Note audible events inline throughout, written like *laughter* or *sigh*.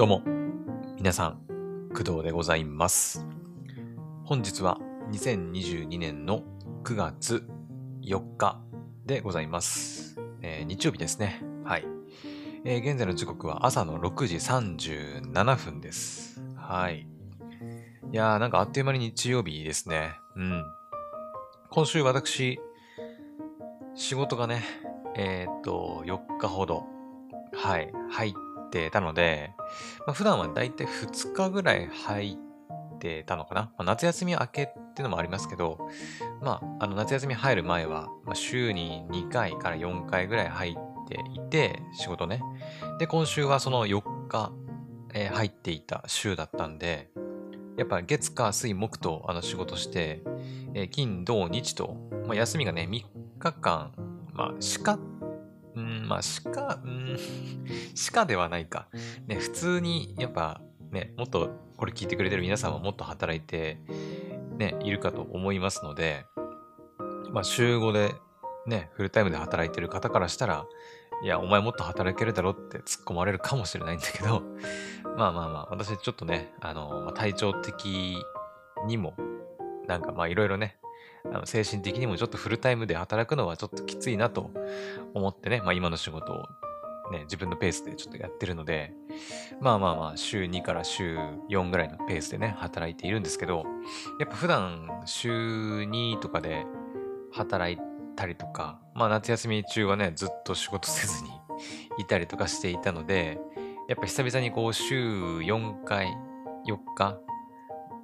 どうも、皆さん、工藤でございます。本日は2022年の9月4日でございます。えー日曜日ですね。はい、えー現在の時刻は朝の6時37分です。はい。いやー、なんかあっという間に日曜日ですね。うん。今週私、仕事がね、えーっと、4日ほど、はい、入ってたので、まあ、普段はだいたい2日ぐらい入ってたのかな？まあ、夏休み明けっていうのもありますけど、まあ、あの夏休み入る前は、まあ、週に2回から4回ぐらい入っていて、仕事ね。で、今週はその4日、えー入っていた週だったんで、やっぱ月、火、水、木とあの仕事して、えー金、土、日と、まあ、休みがね、3日間、まあ、しか、うん、まあ、しか、うん、しかではないか。ね、普通に、やっぱ、ね、もっと、これ聞いてくれてる皆さんはもっと働いて、ね、いるかと思いますので、まあ、週5で、ね、フルタイムで働いてる方からしたら、いや、お前もっと働けるだろって突っ込まれるかもしれないんだけど、*laughs* まあまあまあ、私ちょっとね、あの、まあ、体調的にも、なんかまあいろいろね、あの精神的にもちょっとフルタイムで働くのはちょっときついなと思ってね、まあ今の仕事をね、自分のペースでちょっとやってるので、まあまあまあ、週2から週4ぐらいのペースでね、働いているんですけど、やっぱ普段週2とかで働いたりとか、まあ夏休み中はね、ずっと仕事せずにいたりとかしていたので、やっぱ久々にこう週4回、4日、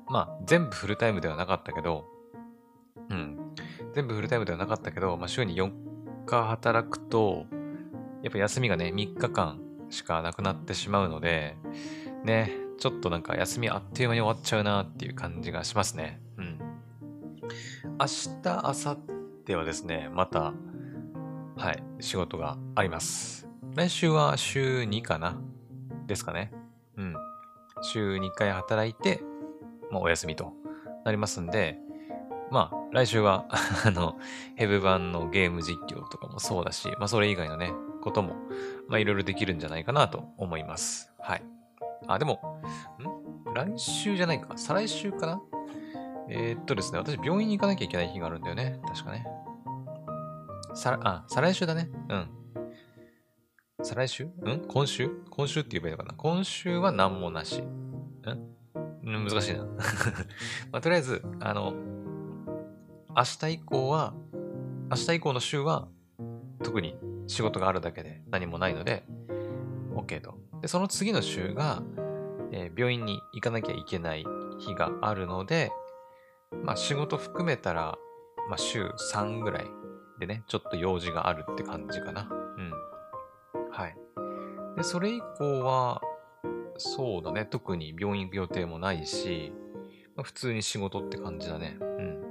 まあ全部フルタイムではなかったけど、うん、全部フルタイムではなかったけど、まあ週に4日働くと、やっぱ休みがね、3日間しかなくなってしまうので、ね、ちょっとなんか休みあっという間に終わっちゃうなっていう感じがしますね。うん。明日、明後日はですね、また、はい、仕事があります。来週は週2かな？ですかね。うん。週2回働いて、まあ、お休みとなりますんで、まあ、来週は、*laughs* あの、ヘブ版のゲーム実況とかもそうだし、まあ、それ以外のね、ことも、まあ、いろいろできるんじゃないかなと思います。はい。あ、でも、ん？来週じゃないか。再来週かな？えーっとですね、私病院に行かなきゃいけない日があるんだよね。確かね。さ、あ、再来週だね。うん。再来週？うん？今週？今週って言えばいいのかな？今週は何もなし。ん？ん難しいな。*laughs* まあ、とりあえず、あの、明日以降は、明日以降の週は、特に仕事があるだけで何もないので、OK と。で、その次の週が、えー病院に行かなきゃいけない日があるので、まあ仕事含めたら、まあ週3ぐらいでね、ちょっと用事があるって感じかな。うん。はい。で、それ以降は、そうだね、特に病院行く予定もないし、まあ、普通に仕事って感じだね。うん。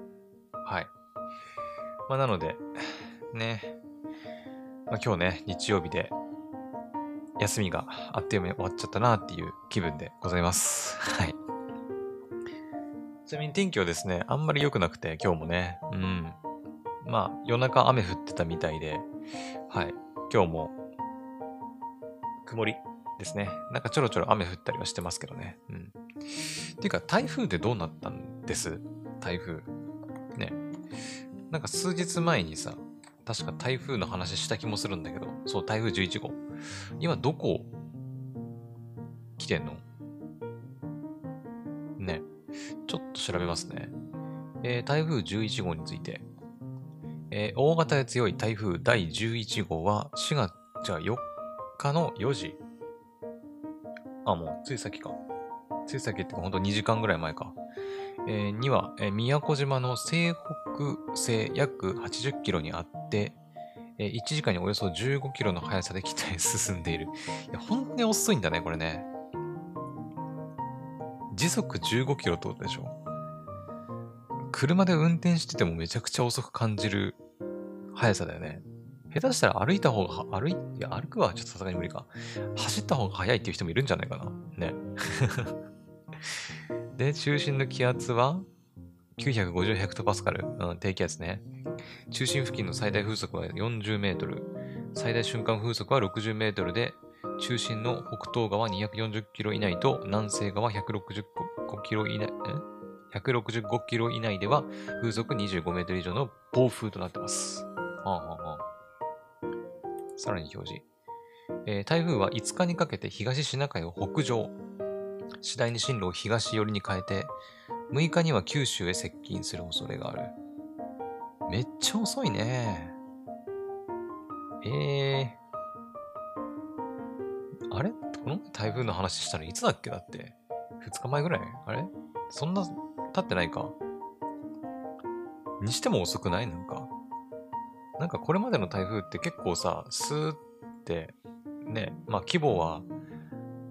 はい。まあなので、ね、まあ、今日ね、日曜日で、休みがあっという間に終わっちゃったなっていう気分でございます。はい。ちなみに天気はですね、あんまり良くなくて、今日もね、うん。まあ、夜中雨降ってたみたいで、はい。今日も、曇りですね。なんかちょろちょろ雨降ったりはしてますけどね。うん。っていうか、台風ってどうなったんです？台風。なんか数日前にさ、確か台風の話した気もするんだけど、そう、台風11号。今どこ来てんの？ね。ちょっと調べますね。えー台風11号について。えー大型で強い台風第11号は4月じゃあ4日の4時。あ、もうつい先か。つい先ってかほんと2時間ぐらい前か。えには、え宮古島の西北西約80キロにあって、え1時間におよそ15キロの速さで北へ進んでいる。いや、本当に遅いんだね、これね。時速15キロってことでしょ車で運転しててもめちゃくちゃ遅く感じる速さだよね。下手したら歩いた方が、歩い、いや、歩くはちょっとさすがに無理か。走った方が速いっていう人もいるんじゃないかな。ね。で、中心の気圧は950ヘクトパスカル、低気圧ね。中心付近の最大風速は40メートル。最大瞬間風速は60メートルで、中心の北東側240キロ以内と南西側165キロ以内、165キロ以内では風速25メートル以上の暴風となってます。はあはあ、さらに表示。えー、台風は5日にかけて東シナ海を北上。次第に進路を東寄りに変えて、6日には九州へ接近する恐れがある。めっちゃ遅いね。ええー。あれ？この台風の話したのいつだっけ？だって。2日前ぐらい？あれ？そんな経ってないか？にしても遅くない？なんか。なんかこれまでの台風って結構さ、スーってね、まあ規模は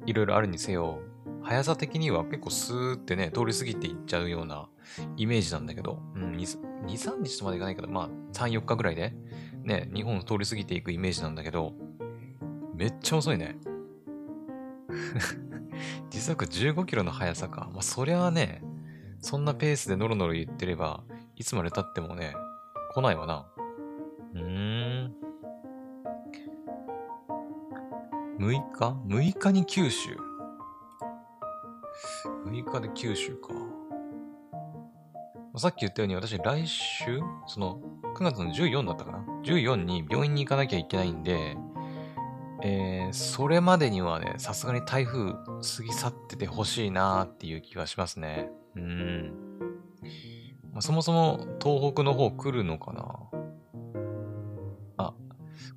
いろいろあるにせよ、速さ的には結構スーってね、通り過ぎていっちゃうようなイメージなんだけど、うん、2、3日とまでいかないけど、まあ3、4日ぐらいで、ね、日本を通り過ぎていくイメージなんだけど、めっちゃ遅いね。*laughs* 時速15キロの速さか。まあそりゃあね、そんなペースでノロノロ言ってれば、いつまで経ってもね、来ないわな。うーん。6日 ?6 日に九州。6日で九州か。さっき言ったように私来週、その9月の14だったかな ?14 に病院に行かなきゃいけないんで、えー、それまでにはね、さすがに台風過ぎ去っててほしいなーっていう気がしますね。うん。まあ、そもそも東北の方来るのかな？あ、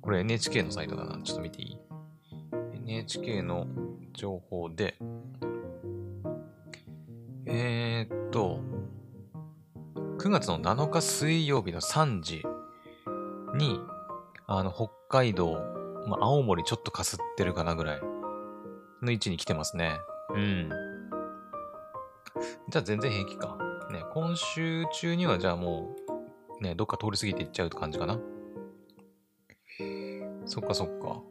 これ NHK のサイトだな。ちょっと見ていい？NHK の情報で、えー、っと、9月の7日水曜日の3時に、あの、北海道、まあ、青森ちょっとかすってるかなぐらいの位置に来てますね。うん。じゃあ全然平気か。ね、今週中にはじゃあもう、ね、どっか通り過ぎていっちゃうって感じかな。そっかそっか。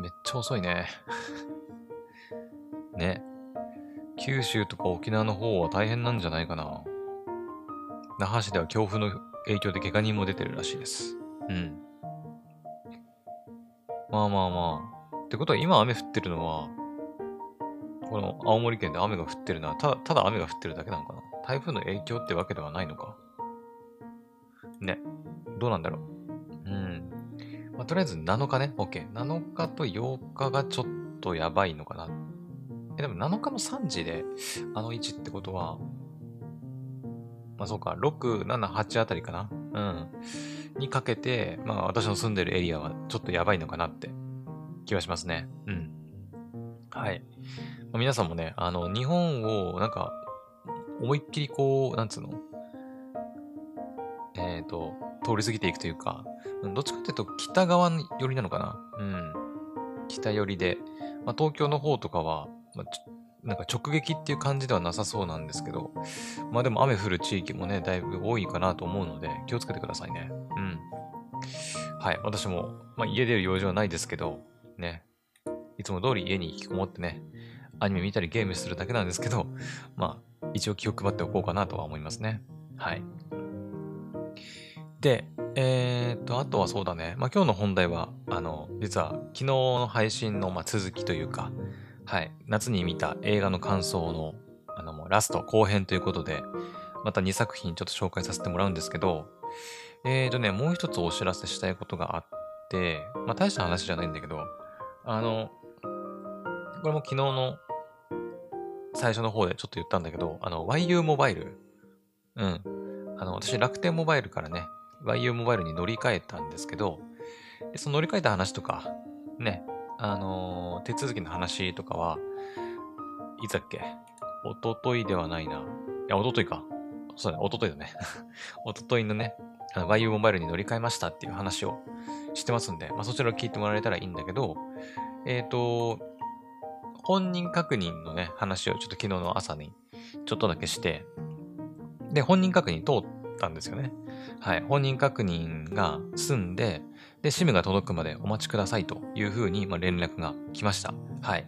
めっちゃ遅いね。*laughs* ね。九州とか沖縄の方は大変なんじゃないかな。那覇市では強風の影響で怪我人も出てるらしいです。うん。まあまあまあ。ってことは今雨降ってるのは、この青森県で雨が降ってるのは、ただ、ただ雨が降ってるだけなのかな台風の影響ってわけではないのかね。どうなんだろう。うん。まあ、とりあえず7日ね。OK。7日と8日がちょっとやばいのかな。え、でも7日の3時であの位置ってことは、まあそうか、6、7、8あたりかな？うん。にかけて、まあ私の住んでるエリアはちょっとやばいのかなって気はしますね。うん。はい。まあ、皆さんもね、あの、日本をなんか、思いっきりこう、なんつうの？えっ、ー、と、通り過ぎていくというか、どっちかっていうと北側寄りなのかな？うん。北寄りで、まあ、東京の方とかは、まあ、なんか直撃っていう感じではなさそうなんですけど、まあでも雨降る地域もね、だいぶ多いかなと思うので、気をつけてくださいね。うん。はい。私も、まあ家出る用事はないですけど、ね。いつも通り家に引きこもってね、アニメ見たりゲームするだけなんですけど、まあ、一応気を配っておこうかなとは思いますね。はい。で、えー、っと、あとはそうだね。まあ、今日の本題は、あの、実は昨日の配信の、ま、続きというか、はい、夏に見た映画の感想の、あの、もうラスト、後編ということで、また2作品ちょっと紹介させてもらうんですけど、えーとね、もう一つお知らせしたいことがあって、まあ大した話じゃないんだけど、あの、これも昨日の最初の方でちょっと言ったんだけど、あの、YU モバイル。うん。あの、私楽天モバイルからね、YU モバイルに乗り換えたんですけど、その乗り換えた話とか、ね、あの、手続きの話とかは、いつだっけ？おとといではないな。いや、おとといか。そうだね、おとといだね。*laughs* おとといのね、あの、YU モバイルに乗り換えましたっていう話をしてますんで、まあ、そちらを聞いてもらえたらいいんだけど、えっ、ー、と、本人確認のね、話をちょっと昨日の朝にちょっとだけして、で、本人確認通ったんですよね。はい。本人確認が済んで、で、SIM が届くまでお待ちくださいというふうに、ま、連絡が来ました。はい。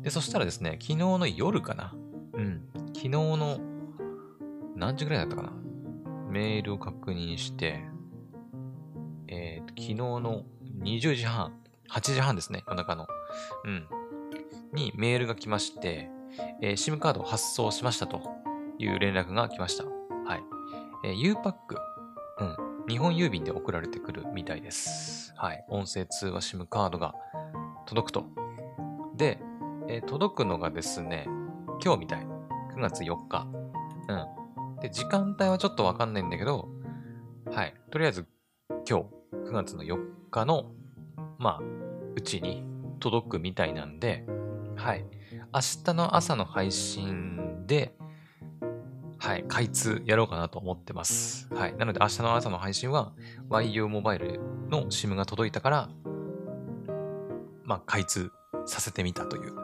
で、そしたらですね、昨日の夜かな。うん。昨日の何時ぐらいだったかな。メールを確認して、えー、と、昨日の20時半。8時半ですね、夜中の。うん。にメールが来まして、えー、SIM カードを発送しましたという連絡が来ました。はい。えー、U パック。うん。日本郵便で送られてくるみたいです。はい。音声通話 SIM カードが届くと。で、えー、届くのがですね、今日みたい。9月4日。うん。で、時間帯はちょっとわかんないんだけど、はい。とりあえず、今日、9月の4日の、まあ、うちに届くみたいなんで、はい。明日の朝の配信で、はい、開通やろうかなと思ってます。はい。なので明日の朝の配信は YU モバイルの SIM が届いたから、まあ、開通させてみたという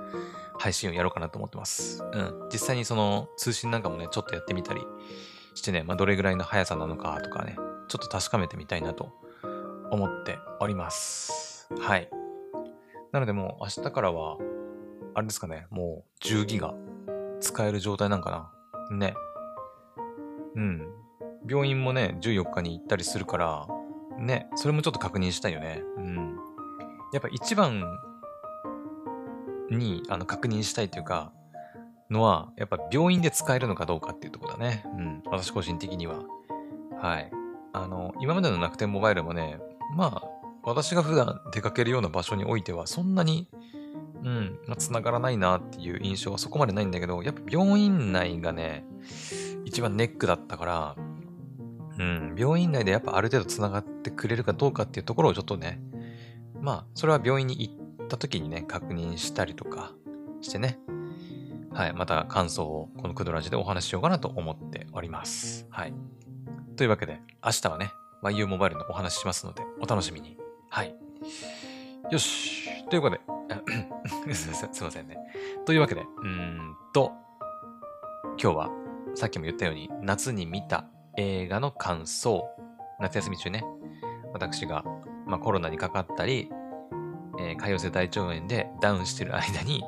配信をやろうかなと思ってます。うん。実際にその通信なんかもね、ちょっとやってみたりしてね、まあ、どれぐらいの速さなのかとかね、ちょっと確かめてみたいなと思っております。はい。なのでもう明日からは、あれですかね、もう10ギガ使える状態なんかな。ね。うん。病院もね、14日に行ったりするから、ね、それもちょっと確認したいよね。うん。やっぱ一番にあの確認したいというか、のは、やっぱ病院で使えるのかどうかっていうとこだね。うん。私個人的には。はい。あの、今までの楽天モバイルもね、まあ、私が普段出かけるような場所においては、そんなに、うん、まあ、繋がらないなっていう印象はそこまでないんだけど、やっぱ病院内がね、一番ネックだったから、うん、病院内でやっぱある程度繋がってくれるかどうかっていうところをちょっとね、まあ、それは病院に行った時にね、確認したりとかしてね、はい、また感想をこのクドラジでお話ししようかなと思っております。はい。というわけで、明日はね、YU モバイルのお話ししますので、お楽しみに。はい。よし。ということで、*coughs* すいませんね。というわけで、うーんと、今日はさっきも言ったように、夏に見た映画の感想、夏休み中ね、私が、まあ、コロナにかかったり、えー、潰瘍性大腸炎でダウンしてる間に、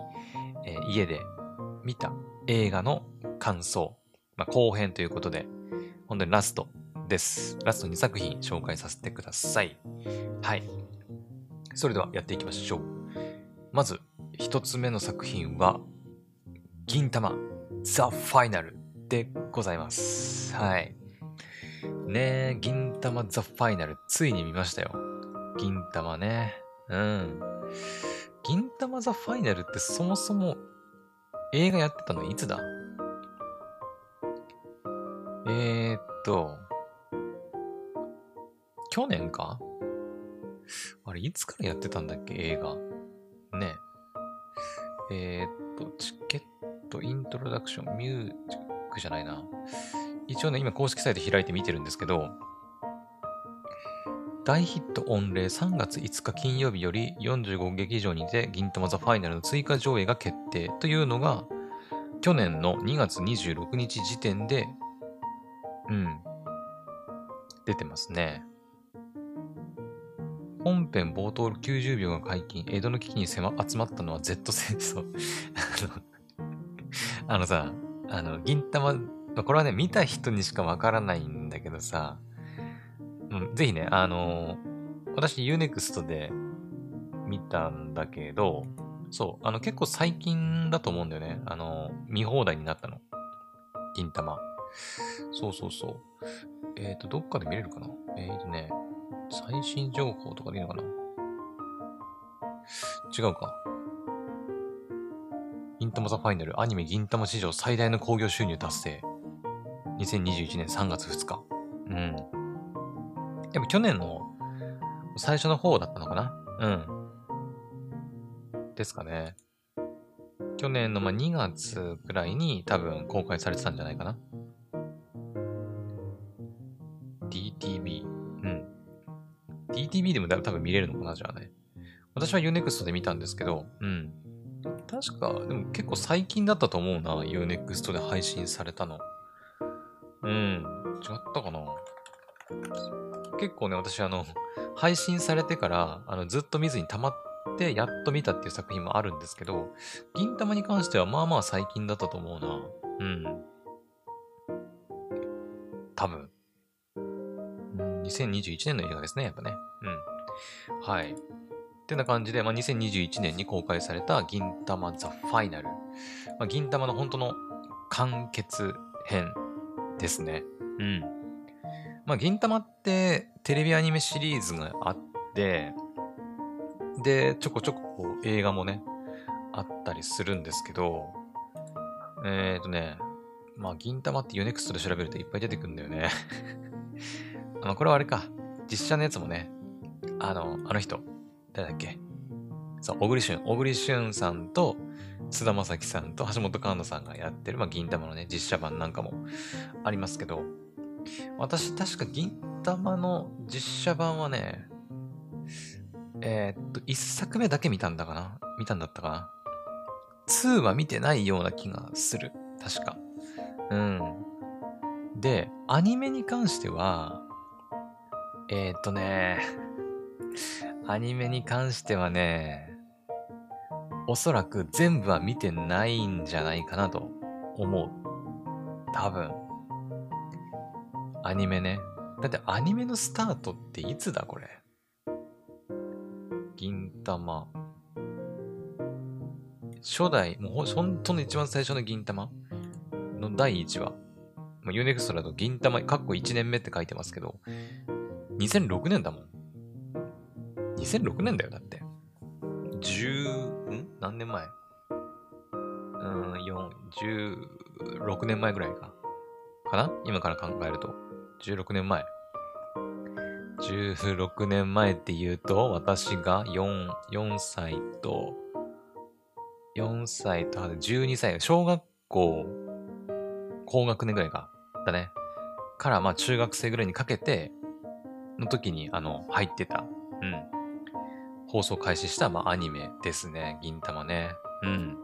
えー、家で見た映画の感想、まあ、後編ということで、本当にラストです。ラスト2作品紹介させてください。はい。それではやっていきましょう。まず、一つ目の作品は、銀玉ザ・ファイナルでございます。はい。ねえ、銀玉ザ・ファイナル、ついに見ましたよ。銀玉ね。うん。銀玉ザ・ファイナルってそもそも映画やってたのいつだ？えー、っと、去年か？あれ、いつからやってたんだっけ映画？ねえ。ー、っと、チケット、イントロダクション、ミュージックじゃないな。一応ね、今公式サイト開いて見てるんですけど、大ヒット御礼3月5日金曜日より45劇場にて銀魂ザファイナルの追加上映が決定というのが去年の2月26日時点で、うん、出てますね。本編冒頭90秒が解禁、江戸の危機に集まったのは Z 戦争 *laughs* あのさ、あの、銀玉、これはね、見た人にしかわからないんだけどさ、うん、ぜひね、あのー、私 Unext で見たんだけど、そう、あの結構最近だと思うんだよね。あの、見放題になったの。銀玉。そうそうそう。えっ、ー、と、どっかで見れるかなえっ、ー、とね、最新情報とかでいいのかな違うか。銀玉ザファイナル、アニメ銀玉史上最大の興行収入達成。2021年3月2日。うん。やっぱ去年の最初の方だったのかな？うん。ですかね。去年のま2月くらいに多分公開されてたんじゃないかな。DTV。うん。DTV でも多分見れるのかなじゃあね。私は Unext で見たんですけど、うん。確か、でも結構最近だったと思うな、Unext で配信されたの。うん。違ったかな結構ね、私あの、*laughs* 配信されてから、あの、ずっと見ずに溜まってやっと見たっていう作品もあるんですけど、銀玉に関してはまあまあ最近だったと思うな。うん。多分。2021年の映画ですね、やっぱね。うん。はい。ってな感じで、まあ、2021年に公開された銀玉ザ・ファイナル。まあ、銀玉の本当の完結編ですね。うん。まあ、銀玉ってテレビアニメシリーズがあって、で、ちょこちょここう映画もね、あったりするんですけど、えっ、ー、とね、まあ、銀玉ってユネクストで調べるといっぱい出てくるんだよね *laughs* まあ、これはあれか。実写のやつもね、あの、あの人、誰だっけ？そう、小栗旬。小栗旬さんと、菅田将暉さんと橋本環奈さんがやってる、まあ、銀玉のね、実写版なんかもありますけど、私、確か銀玉の実写版はね、えー、っと、一作目だけ見たんだかな？見たんだったかな ?2 は見てないような気がする。確か。うん。で、アニメに関しては、えー、っとね、アニメに関してはね、おそらく全部は見てないんじゃないかなと思う。多分。アニメね。だってアニメのスタートっていつだこれ？銀玉。初代、もう本当の一番最初の銀玉？の第1話。U-NEXT だと銀魂、かっこ1年目って書いてますけど、2006年だもん。2006年だよ、だって。10、ん？何年前？うん、4、16年前ぐらいか。かな？今から考えると。16年前。16年前って言うと、私が4、4歳と、4歳と12歳、小学校、高学年ぐらいか。だね。から、まあ中学生ぐらいにかけて、の時に、あの、入ってた。うん。放送開始した、まあ、アニメですね。銀玉ね。うん。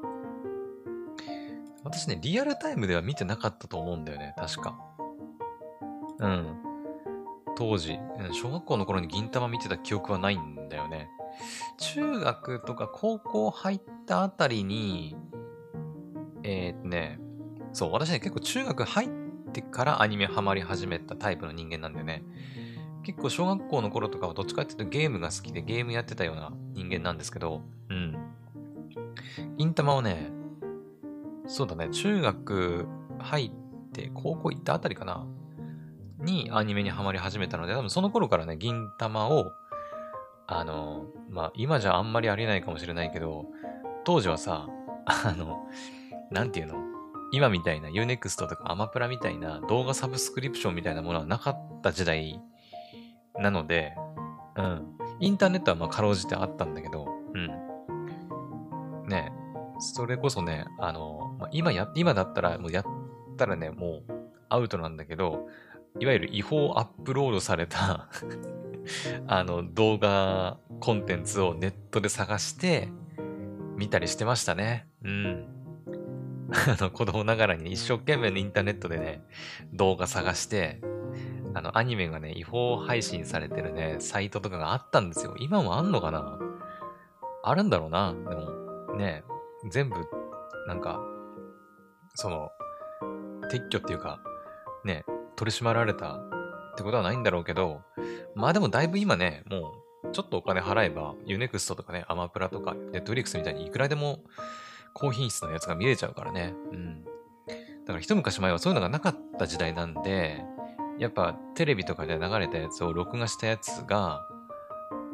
私ね、リアルタイムでは見てなかったと思うんだよね。確か。うん。当時、小学校の頃に銀玉見てた記憶はないんだよね。中学とか高校入ったあたりに、えー、ね、そう、私ね、結構中学入ってからアニメハマり始めたタイプの人間なんだよね。結構小学校の頃とかはどっちかっていうとゲームが好きでゲームやってたような人間なんですけど、うん。銀玉をね、そうだね、中学入って高校行ったあたりかなにアニメにハマり始めたので、多分その頃からね、銀玉を、あの、まあ、今じゃあんまりありえないかもしれないけど、当時はさ、あの、なんていうの今みたいな Unext とかアマプラみたいな動画サブスクリプションみたいなものはなかった時代なので、うん。インターネットはまあかろうじてあったんだけど、うん。ねそれこそね、あの、まあ、今や、今だったら、もうやったらね、もうアウトなんだけど、いわゆる違法アップロードされた *laughs* あの、動画コンテンツをネットで探して見たりしてましたね。うん。*laughs* あの、子供ながらに一生懸命インターネットでね、動画探して、あの、アニメがね、違法配信されてるね、サイトとかがあったんですよ。今もあんのかな？あるんだろうな。でも、ね、全部、なんか、その、撤去っていうか、ね、取り締まられたってことはないんだろうけど、まあでもだいぶ今ね、もう、ちょっとお金払えば、 U-NEXT とかね、アマプラとか、 Netflix みたいにいくらでも高品質のやつが見れちゃうからね。うん。だから一昔前はそういうのがなかった時代なんで、やっぱテレビとかで流れたやつを録画したやつが、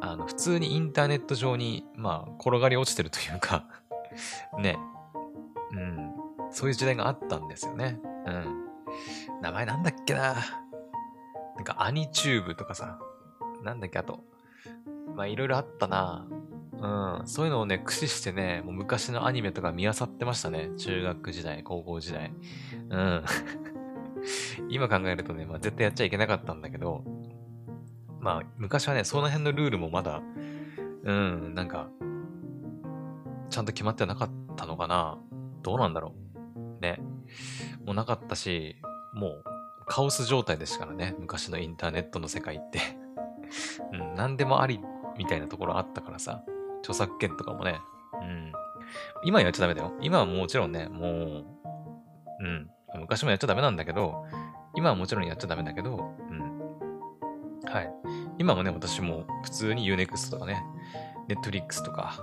あの、普通にインターネット上に、まあ、転がり落ちてるというか *laughs* ね。うん。そういう時代があったんですよね。うん。名前なんだっけななんかアニチューブとかさ。なんだっけ、あと。まあ、いろいろあったなうん。そういうのをね、駆使してね、もう昔のアニメとか見漁ってましたね。中学時代、高校時代。うん。*laughs* 今考えるとね、まあ、絶対やっちゃいけなかったんだけど、まあ、昔はね、その辺のルールもまだ、うん、なんか、ちゃんと決まってなかったのかなどうなんだろうね。もうなかったし、もう、カオス状態ですからね。昔のインターネットの世界って *laughs* うん、何でもありみたいなところあったからさ。著作権とかもね。うん。今やっちゃダメだよ。今はもちろんね、もう、うん。昔もやっちゃダメなんだけど、今はもちろんやっちゃダメだけど、うん。はい。今もね、私も普通に Unext とかね、ネットリックスとか、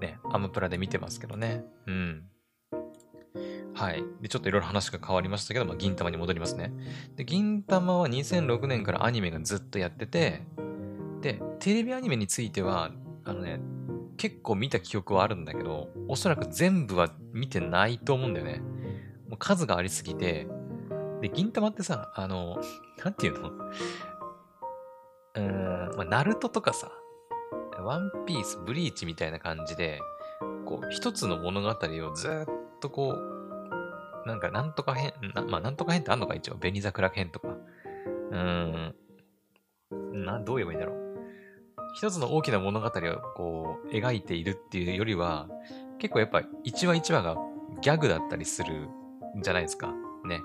ね、アムプラで見てますけどね。うん。はい。で、ちょっといろいろ話が変わりましたけど、まあ、銀玉に戻りますね。で、銀玉は2006年からアニメがずっとやってて、で、テレビアニメについては、あのね、結構見た記憶はあるんだけど、おそらく全部は見てないと思うんだよね。数がありすぎて、で、銀玉ってさ、あの、なんていうの？*laughs* うーん、まあ、ナルトとかさ、ワンピース、ブリーチみたいな感じで、こう、一つの物語をずっとこう、なんか、なんとか編、なまあ、なんとか編ってあんのか、一応。紅桜編とか。うーん、な、どう言えばいいんだろう。一つの大きな物語をこう、描いているっていうよりは、結構やっぱ一話一話がギャグだったりするじゃないですか。ね。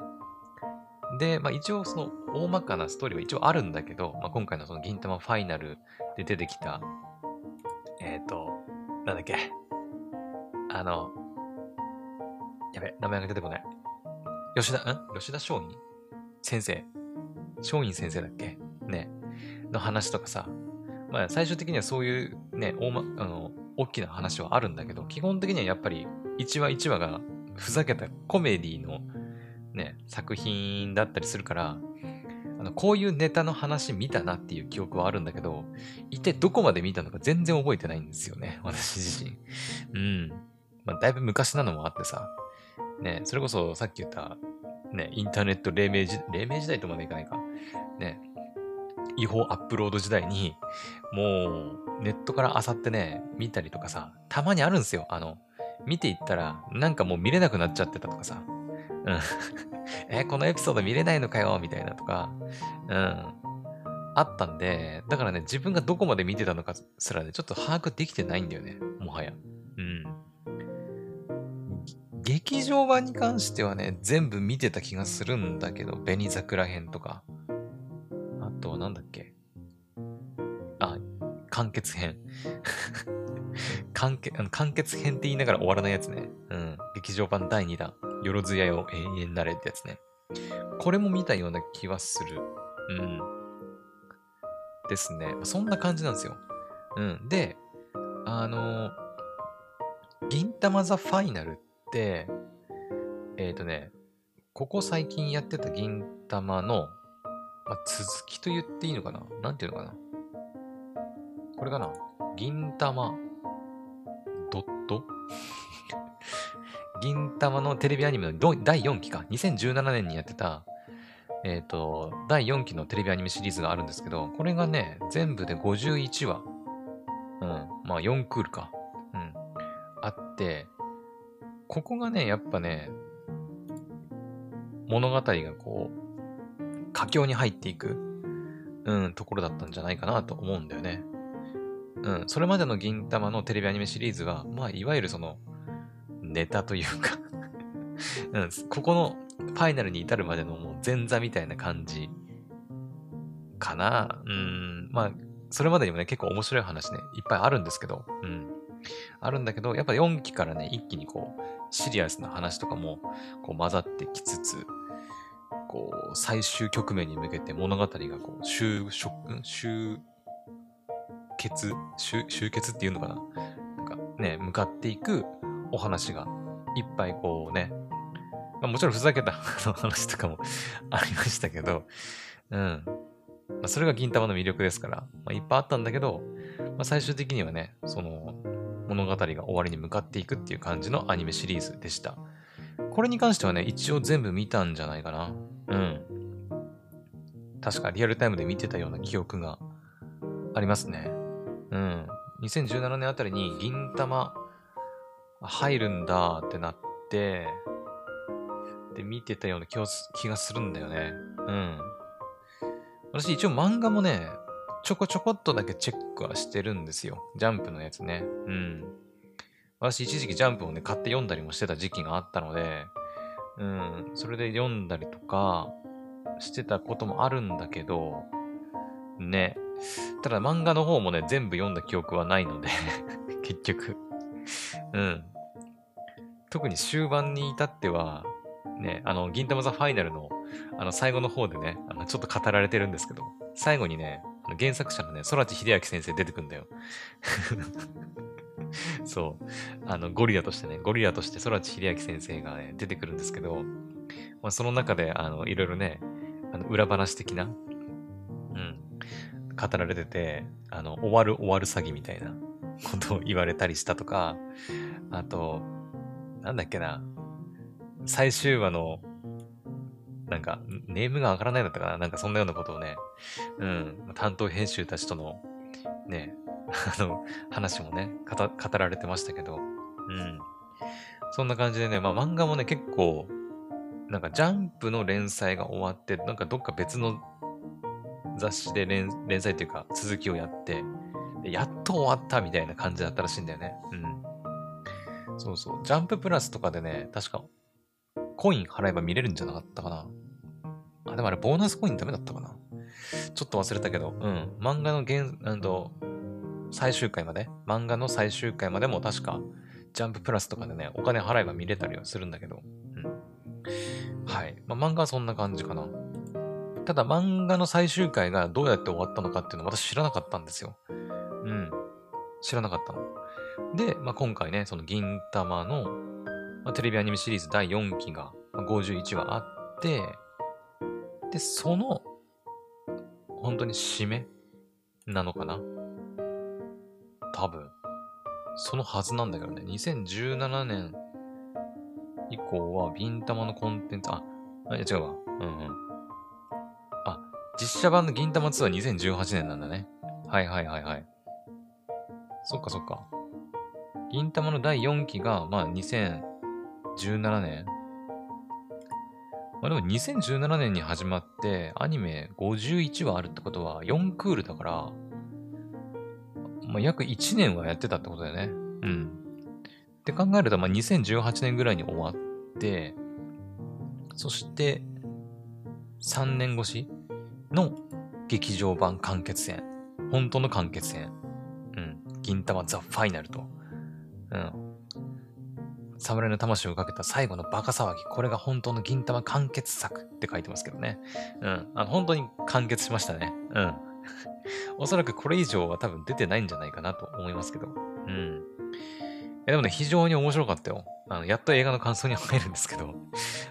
で、まあ一応その大まかなストーリーは一応あるんだけど、まあ今回のその銀玉ファイナルで出てきた、えっ、ー、と、なんだっけ。あの、やべ、名前が出てこない。吉田、ん？吉田松陰？先生。松陰先生だっけ？ね。の話とかさ、まあ、最終的にはそういうね、大ま、あの、大きな話はあるんだけど、基本的にはやっぱり一話一話がふざけたコメディのね、作品だったりするから、あの、こういうネタの話見たなっていう記憶はあるんだけど、一体どこまで見たのか全然覚えてないんですよね、*laughs* 私自身。うん。まあ、だいぶ昔なのもあってさ、ね、それこそさっき言った、ね、インターネット黎明時、黎明時代とまでいかないか。ね、違法アップロード時代に、もう、ネットから漁ってね、見たりとかさ、たまにあるんですよ。あの、見ていったら、なんかもう見れなくなっちゃってたとかさ。うん。*laughs* えこのエピソード見れないのかよみたいなとか。うん。あったんで、だからね、自分がどこまで見てたのかすらね、ちょっと把握できてないんだよね。もはや。うん。劇場版に関してはね、全部見てた気がするんだけど、紅桜編とか。あとはなんだっけあ、完結編。*laughs* 完結、完結編って言いながら終わらないやつね。うん。劇場版第2弾。よろずやよ永遠なれってやつね。これも見たような気はする。うん。ですね。そんな感じなんですよ。うん。で、あの、銀玉ザファイナルって、えっ、ー、とね、ここ最近やってた銀玉のまあ、続きと言っていいのかな？なんていうのかな？これかな？銀玉ドット銀玉のテレビアニメの第4期か。2017年にやってた、えっ、ー、と、第4期のテレビアニメシリーズがあるんですけど、これがね、全部で51話。うん。まあ4クールか。うん。あって、ここがね、やっぱね、物語がこう、佳境に入っていく、うん、ところだったんじゃないかなと思うんだよね。うん、それまでの銀玉のテレビアニメシリーズは、まあ、いわゆるその、ネタというか *laughs* うん、ここのファイナルに至るまでのもう前座みたいな感じかな。うん、まあ、それまでにもね、結構面白い話ね、いっぱいあるんですけど、うん。あるんだけど、やっぱ4期からね、一気にこう、シリアスな話とかも、こう混ざってきつつ、こう、最終局面に向けて物語がこう、終、終、結、終、終結っていうのかな？なんかね、向かっていくお話がいっぱいこうね、まあ、もちろんふざけた *laughs* 話とかもありましたけど、うん。まあ、それが銀玉の魅力ですから、まあ、いっぱいあったんだけど、まあ、最終的にはね、その物語が終わりに向かっていくっていう感じのアニメシリーズでした。これに関してはね、一応全部見たんじゃないかな。うん。確かリアルタイムで見てたような記憶がありますね。うん。2017年あたりに銀玉入るんだってなって、で、見てたような気気がするんだよね。うん。私一応漫画もね、ちょこちょこっとだけチェックはしてるんですよ。ジャンプのやつね。うん。私一時期ジャンプをね、買って読んだりもしてた時期があったので、うん、それで読んだりとかしてたこともあるんだけど、ね。ただ漫画の方もね、全部読んだ記憶はないので *laughs* 結局うん。特に終盤に至っては、ね、あの、銀玉ザファイナルの、あの、最後の方でね、あの、ちょっと語られてるんですけど、最後にね、あの原作者のね、空知秀明先生出てくんだよ。*laughs* そう。あの、ゴリラとしてね、ゴリラとして空知秀明先生がね、出てくるんですけど、まあ、その中で、あの、いろいろね、あの裏話的な、うん、語られてて、あの、終わる終わる詐欺みたいなことを言われたりしたとか、あと、なんだっけな、最終話の、なんか、ネームがわからないだったかななんかそんなようなことをね、うん、担当編集たちとの、ね、あの、話もね、語られてましたけど、うん。そんな感じでね、まあ漫画もね、結構、なんかジャンプの連載が終わって、なんかどっか別の雑誌で連連載というか続きをやって、やっと終わったみたいな感じだったらしいんだよね。うん。そうそう。ジャンププラスとかでね、確かコイン払えば見れるんじゃなかったかな。あ、でもあれボーナスコインダメだったかな。ちょっと忘れたけど、うん。漫画の原、うんと、最終回まで、漫画の最終回までも確か、ジャンププラスとかでね、お金払えば見れたりはするんだけど、うん。はい。まあ、漫画はそんな感じかな。ただ漫画の最終回がどうやって終わったのかっていうのを私知らなかったんですよ。うん。知らなかったの。で、まあ、今回ね、その銀玉の、まあ、テレビアニメシリーズ第4期がま51話あって、で、その、本当に締めなのかな？多分。そのはずなんだけどね。2017年以降は、ビンタマのコンテンツ、あ、あ違うわ。うんうん。実写版の銀玉2は2018年なんだね。はいはいはいはい。そっかそっか。銀玉の第4期が、まあ2017年まあでも2017年に始まって、アニメ51話あるってことは4クールだから、まあ、約1年はやってたってことだよね。うん。って考えると、まあ、2018年ぐらいに終わって、そして、3年越しの劇場版完結戦。本当の完結戦。うん。銀玉ザ・ファイナルと。うん。侍の魂をかけた最後のバカ騒ぎ。これが本当の銀玉完結作って書いてますけどね。うん。あの、本当に完結しましたね。うん。*laughs* おそらくこれ以上は多分出てないんじゃないかなと思いますけど。うん。でもね、非常に面白かったよ。あのやっと映画の感想に入るんですけど、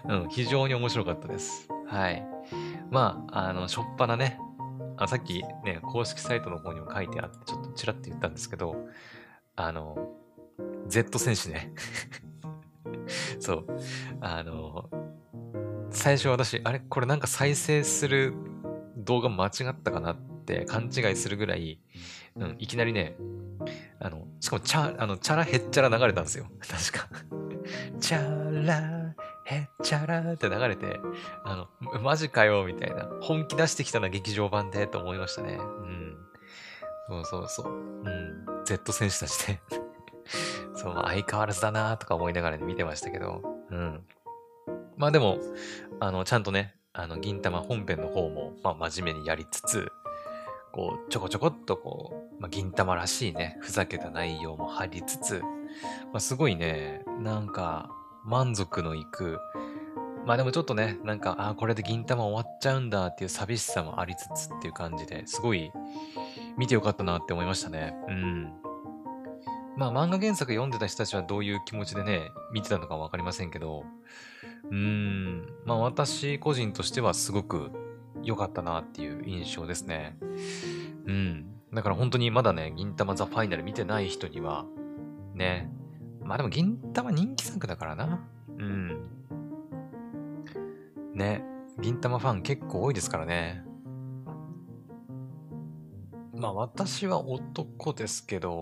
うん、非常に面白かったです。はい。まあ、あの、しょっぱなね、あさっきね、公式サイトの方にも書いてあって、ちょっとちらって言ったんですけど、あの、Z 戦士ね。*laughs* そう。あの、最初私、あれ？これなんか再生する動画間違ったかなって勘違いするぐらい、うん、いきなりね、あの、しかも、チャ、あの、チャラヘッチャラ流れたんですよ。確か。チャラヘッチャラって流れて、あの、マジかよ、みたいな。本気出してきたな、劇場版で、と思いましたね。うん。そうそうそう。うん。Z 選手たちで *laughs* そう、まあ相変わらずだなーとか思いながら、ね、見てましたけど。うん。まあでも、あの、ちゃんとね、あの、銀玉本編の方も、まあ、真面目にやりつつ、こう、ちょこちょこっとこう、まあ、銀玉らしいね、ふざけた内容も入りつつ、まあ、すごいね、なんか、満足のいく、まあでもちょっとね、なんか、ああ、これで銀玉終わっちゃうんだっていう寂しさもありつつっていう感じですごい見てよかったなって思いましたね。うん。まあ漫画原作読んでた人たちはどういう気持ちでね、見てたのかわかりませんけど、うーん、まあ私個人としてはすごく良かったなっていう印象ですね。うん。だから本当にまだね、銀玉ザ・ファイナル見てない人には、ね。まあでも銀玉人気作だからな。うん。ね。銀玉ファン結構多いですからね。まあ私は男ですけど、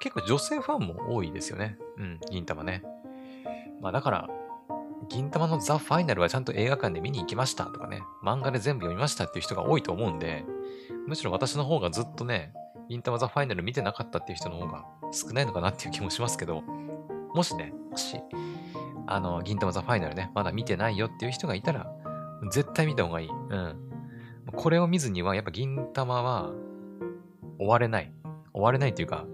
結構女性ファンも多いですよね。うん、銀玉ね。まあだから、銀玉のザ・ファイナルはちゃんと映画館で見に行きましたとかね、漫画で全部読みましたっていう人が多いと思うんで、むしろ私の方がずっとね、銀玉ザ・ファイナル見てなかったっていう人の方が少ないのかなっていう気もしますけど、もしね、もし、あの、銀玉ザ・ファイナルね、まだ見てないよっていう人がいたら、絶対見た方がいい。うん。これを見ずには、やっぱ銀玉は終われない。終われないっていうか、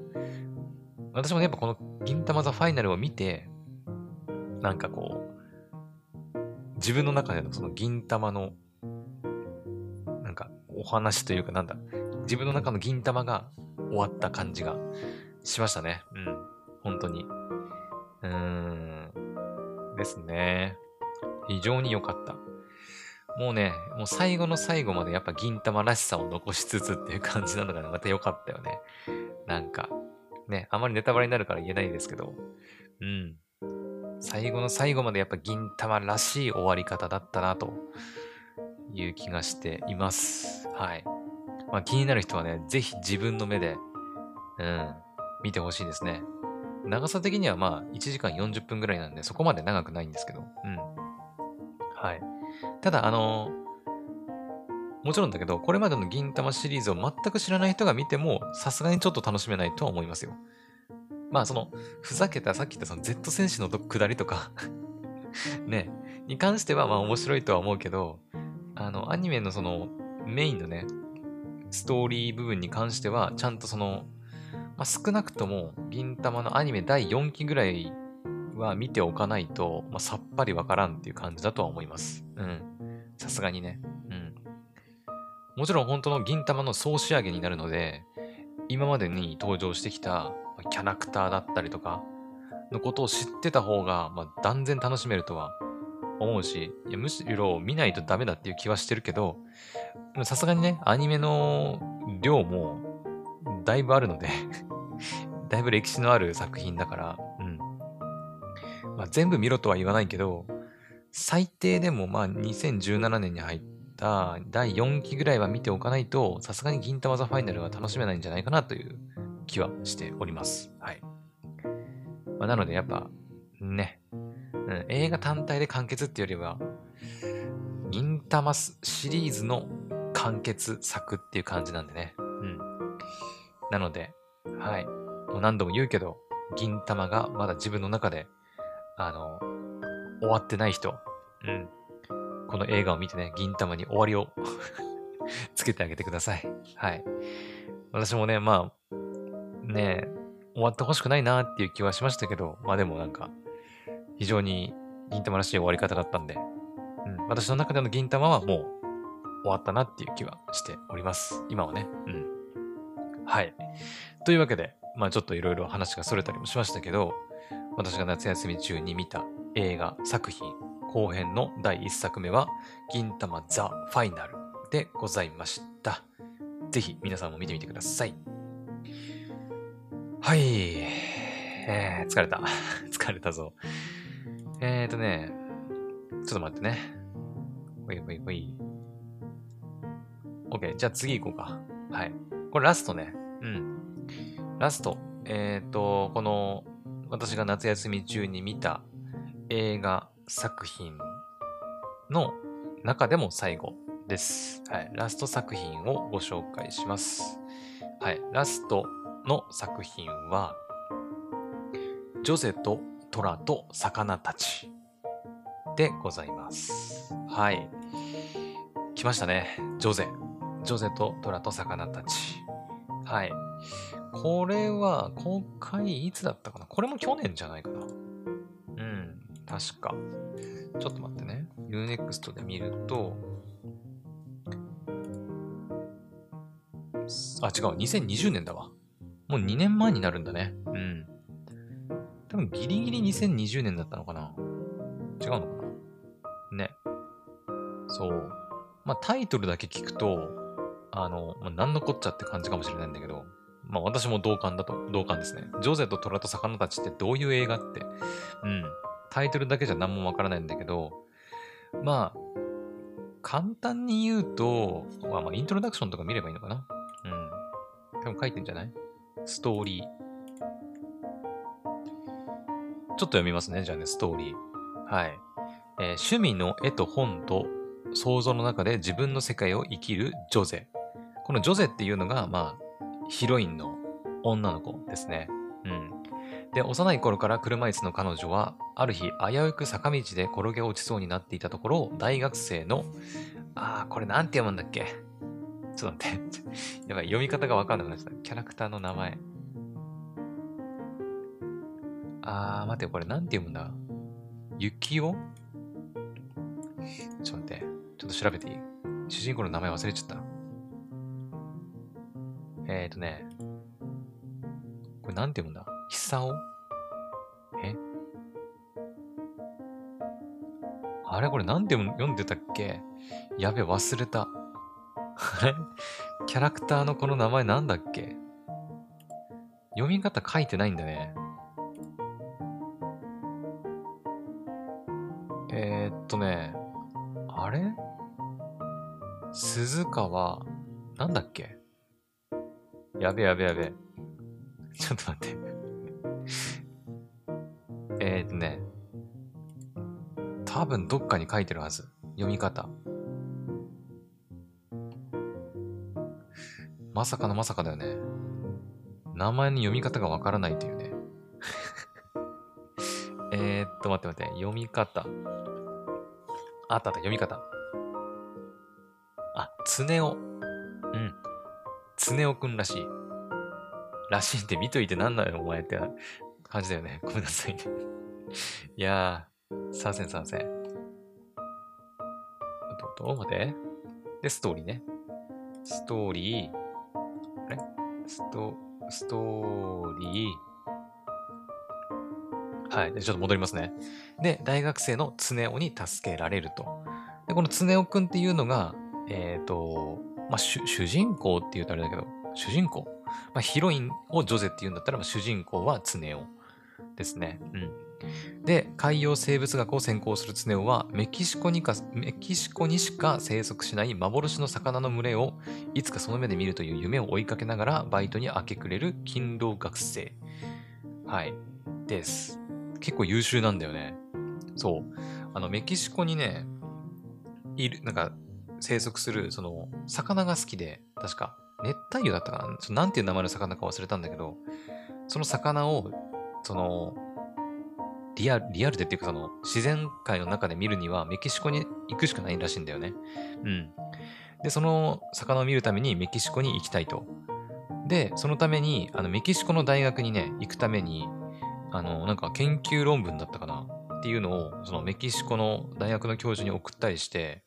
私もやっぱこの銀玉ザ・ファイナルを見て、なんかこう、自分の中でのその銀玉の、なんかお話というかなんだ、自分の中の銀玉が終わった感じがしましたね。うん。本当に。うーん。ですね。非常に良かった。もうね、もう最後の最後までやっぱ銀玉らしさを残しつつっていう感じなのがね、また良かったよね。なんか、ね、あまりネタバレになるから言えないですけど、うん。最後の最後までやっぱ銀玉らしい終わり方だったなという気がしています。はい。まあ、気になる人はね、ぜひ自分の目で、うん、見てほしいですね。長さ的にはまあ1時間40分ぐらいなんでそこまで長くないんですけど、うん。はい。ただ、あのもちろんだけど、これまでの銀玉シリーズを全く知らない人が見ても、さすがにちょっと楽しめないとは思いますよ。まあ、その、ふざけた、さっき言ったその Z 戦士の下りとか *laughs* ね、に関してはまあ面白いとは思うけど、あの、アニメのその、メインのね、ストーリー部分に関しては、ちゃんとその、まあ、少なくとも、銀玉のアニメ第4期ぐらいは見ておかないと、まあ、さっぱりわからんっていう感じだとは思います。うん。さすがにね。うん。もちろん本当の銀玉の総仕上げになるので、今までに登場してきたキャラクターだったりとかのことを知ってた方が、まあ、断然楽しめるとは思うし、いやむしろ見ないとダメだっていう気はしてるけど、さすがにね、アニメの量もだいぶあるので *laughs* だいぶ歴史のある作品だから、うん。まあ、全部見ろとは言わないけど、最低でもまあ2017年に入った第4期ぐらいは見ておかないと、さすがに銀魂ザファイナルは楽しめないんじゃないかなという気はしております。はい。まあ、なのでやっぱ、ね、うん、映画単体で完結っていうよりは、銀魂シリーズの完結作っていう感じなんでね。うん。なので、はい。もう何度も言うけど、銀玉がまだ自分の中で、あの、終わってない人、うん。この映画を見てね、銀玉に終わりを *laughs* つけてあげてください。はい。私もね、まあ、ね、終わってほしくないなっていう気はしましたけど、まあでもなんか、非常に銀玉らしい終わり方だったんで、うん、私の中での銀玉はもう終わったなっていう気はしております。今はね。うん。はい。というわけで、まあちょっといろいろ話が逸れたりもしましたけど、私が夏休み中に見た映画作品後編の第1作目は、銀玉ザ・ファイナルでございました。ぜひ皆さんも見てみてください。はい。えー、疲れた。*laughs* 疲れたぞ。えーとね、ちょっと待ってね。ほいほいほい。OK。じゃあ次行こうか。はい。これラストね。うん。ラスト。えっ、ー、と、この、私が夏休み中に見た映画作品の中でも最後です。はい。ラスト作品をご紹介します。はい。ラストの作品は、ジョゼとトラと魚たちでございます。はい。来ましたね。ジョゼ。ジョゼとトラと魚たち。はい。これは公開いつだったかな？これも去年じゃないかなうん。確か。ちょっと待ってね。Unext で見ると、あ、違う。2020年だわ。もう2年前になるんだね。うん。多分ギリギリ2020年だったのかな違うのかなね。そう。まあタイトルだけ聞くと、あの、まあ、何のこっちゃって感じかもしれないんだけど、まあ私も同感だと、同感ですね。ジョゼと虎と魚たちってどういう映画って、うん。タイトルだけじゃ何もわからないんだけど、まあ、簡単に言うと、まあまあイントロダクションとか見ればいいのかなうん。多分書いてんじゃない？ストーリー。ちょっと読みますね。じゃあね、ストーリー。はい。えー、趣味の絵と本と想像の中で自分の世界を生きるジョゼ。このジョゼっていうのが、まあ、ヒロインの女の子ですね。うん。で、幼い頃から車椅子の彼女は、ある日、危うく坂道で転げ落ちそうになっていたところを、大学生の、あー、これなんて読むんだっけ？ちょっと待って。*laughs* やばい、読み方がわかんなくなっちゃった。キャラクターの名前。あー、待って、これなんて読むんだ？ゆきおちょっと待って。ちょっと調べていい？主人公の名前忘れちゃった。えっ、ー、とね、これなんて読むんだ？久尾え？あれ？これなんて読んでたっけ？やべ、忘れた。あれ？キャラクターのこの名前なんだっけ？読み方書いてないんだね。とね、あれ？鈴川、なんだっけ？やべやべやべ。ちょっと待って *laughs* えっとね、多分どっかに書いてるはず。読み方。まさかのまさかだよね。名前の読み方がわからないというね。*laughs* えっと、待って待って。読み方。あったあった、読み方。あ、つねお。うん。つねおくんらしい。らしいって見といてなんだよ、お前って感じだよね。ごめんなさい。*laughs* いやー、させんさせん。と、と、待て？で、ストーリーね。ストーリー。あれ？スト、ストーリー。はい。ちょっと戻りますね。で、大学生のツネオに助けられると。で、このツネオくんっていうのが、えっ、ー、と、まあ、主人公って言うとあれだけど、主人公？まあ、ヒロインをジョゼって言うんだったら、まあ、主人公はツネオですね。うん。で、海洋生物学を専攻するツネオはメキシコにか、メキシコにしか生息しない幻の魚の群れをいつかその目で見るという夢を追いかけながらバイトに明け暮れる勤労学生。はい。です。結構優秀なんだよね。そう。あの、メキシコにね、いる、なんか、生息する、その、魚が好きで、確か、熱帯魚だったかなそのなんていう名前の魚か忘れたんだけど、その魚を、その、リアル、リアルでっていうかその、自然界の中で見るにはメキシコに行くしかないらしいんだよね。うん。で、その魚を見るためにメキシコに行きたいと。で、そのために、あの、メキシコの大学にね、行くために、あの、なんか研究論文だったかな？っていうのを、そのメキシコの大学の教授に送ったりして、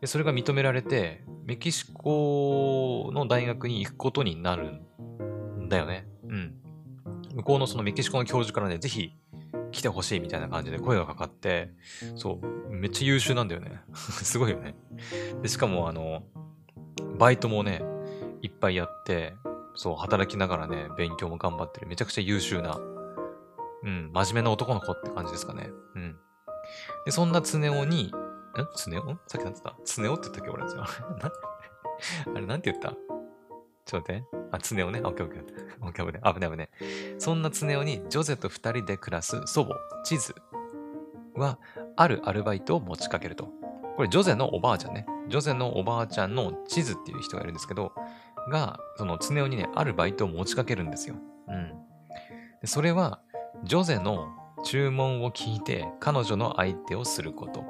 でそれが認められて、メキシコの大学に行くことになるんだよね。うん。向こうのそのメキシコの教授からね、ぜひ来てほしいみたいな感じで声がかかって、そう、めっちゃ優秀なんだよね。*laughs* すごいよね。で、しかもあの、バイトもね、いっぱいやって、そう、働きながらね、勉強も頑張ってる。めちゃくちゃ優秀な、うん、真面目な男の子って感じですかね。うん。で、そんなツネオに、ん？ツネオさっきなんて言った？ツネオって言ったっけ俺。*laughs* あれ、なんて言った？ちょっと待って。あ、ツネオね。オッケーオッケー。オッケーオッケー。危ない危ない。そんなツネオにジョゼと二人で暮らす祖母、地図は、あるアルバイトを持ちかけると。これ、ジョゼのおばあちゃんね。ジョゼのおばあちゃんの地図っていう人がいるんですけど、が、そのツネオにね、あるバイトを持ちかけるんですよ。うん。でそれは、ジョゼの注文を聞いて、彼女の相手をすること。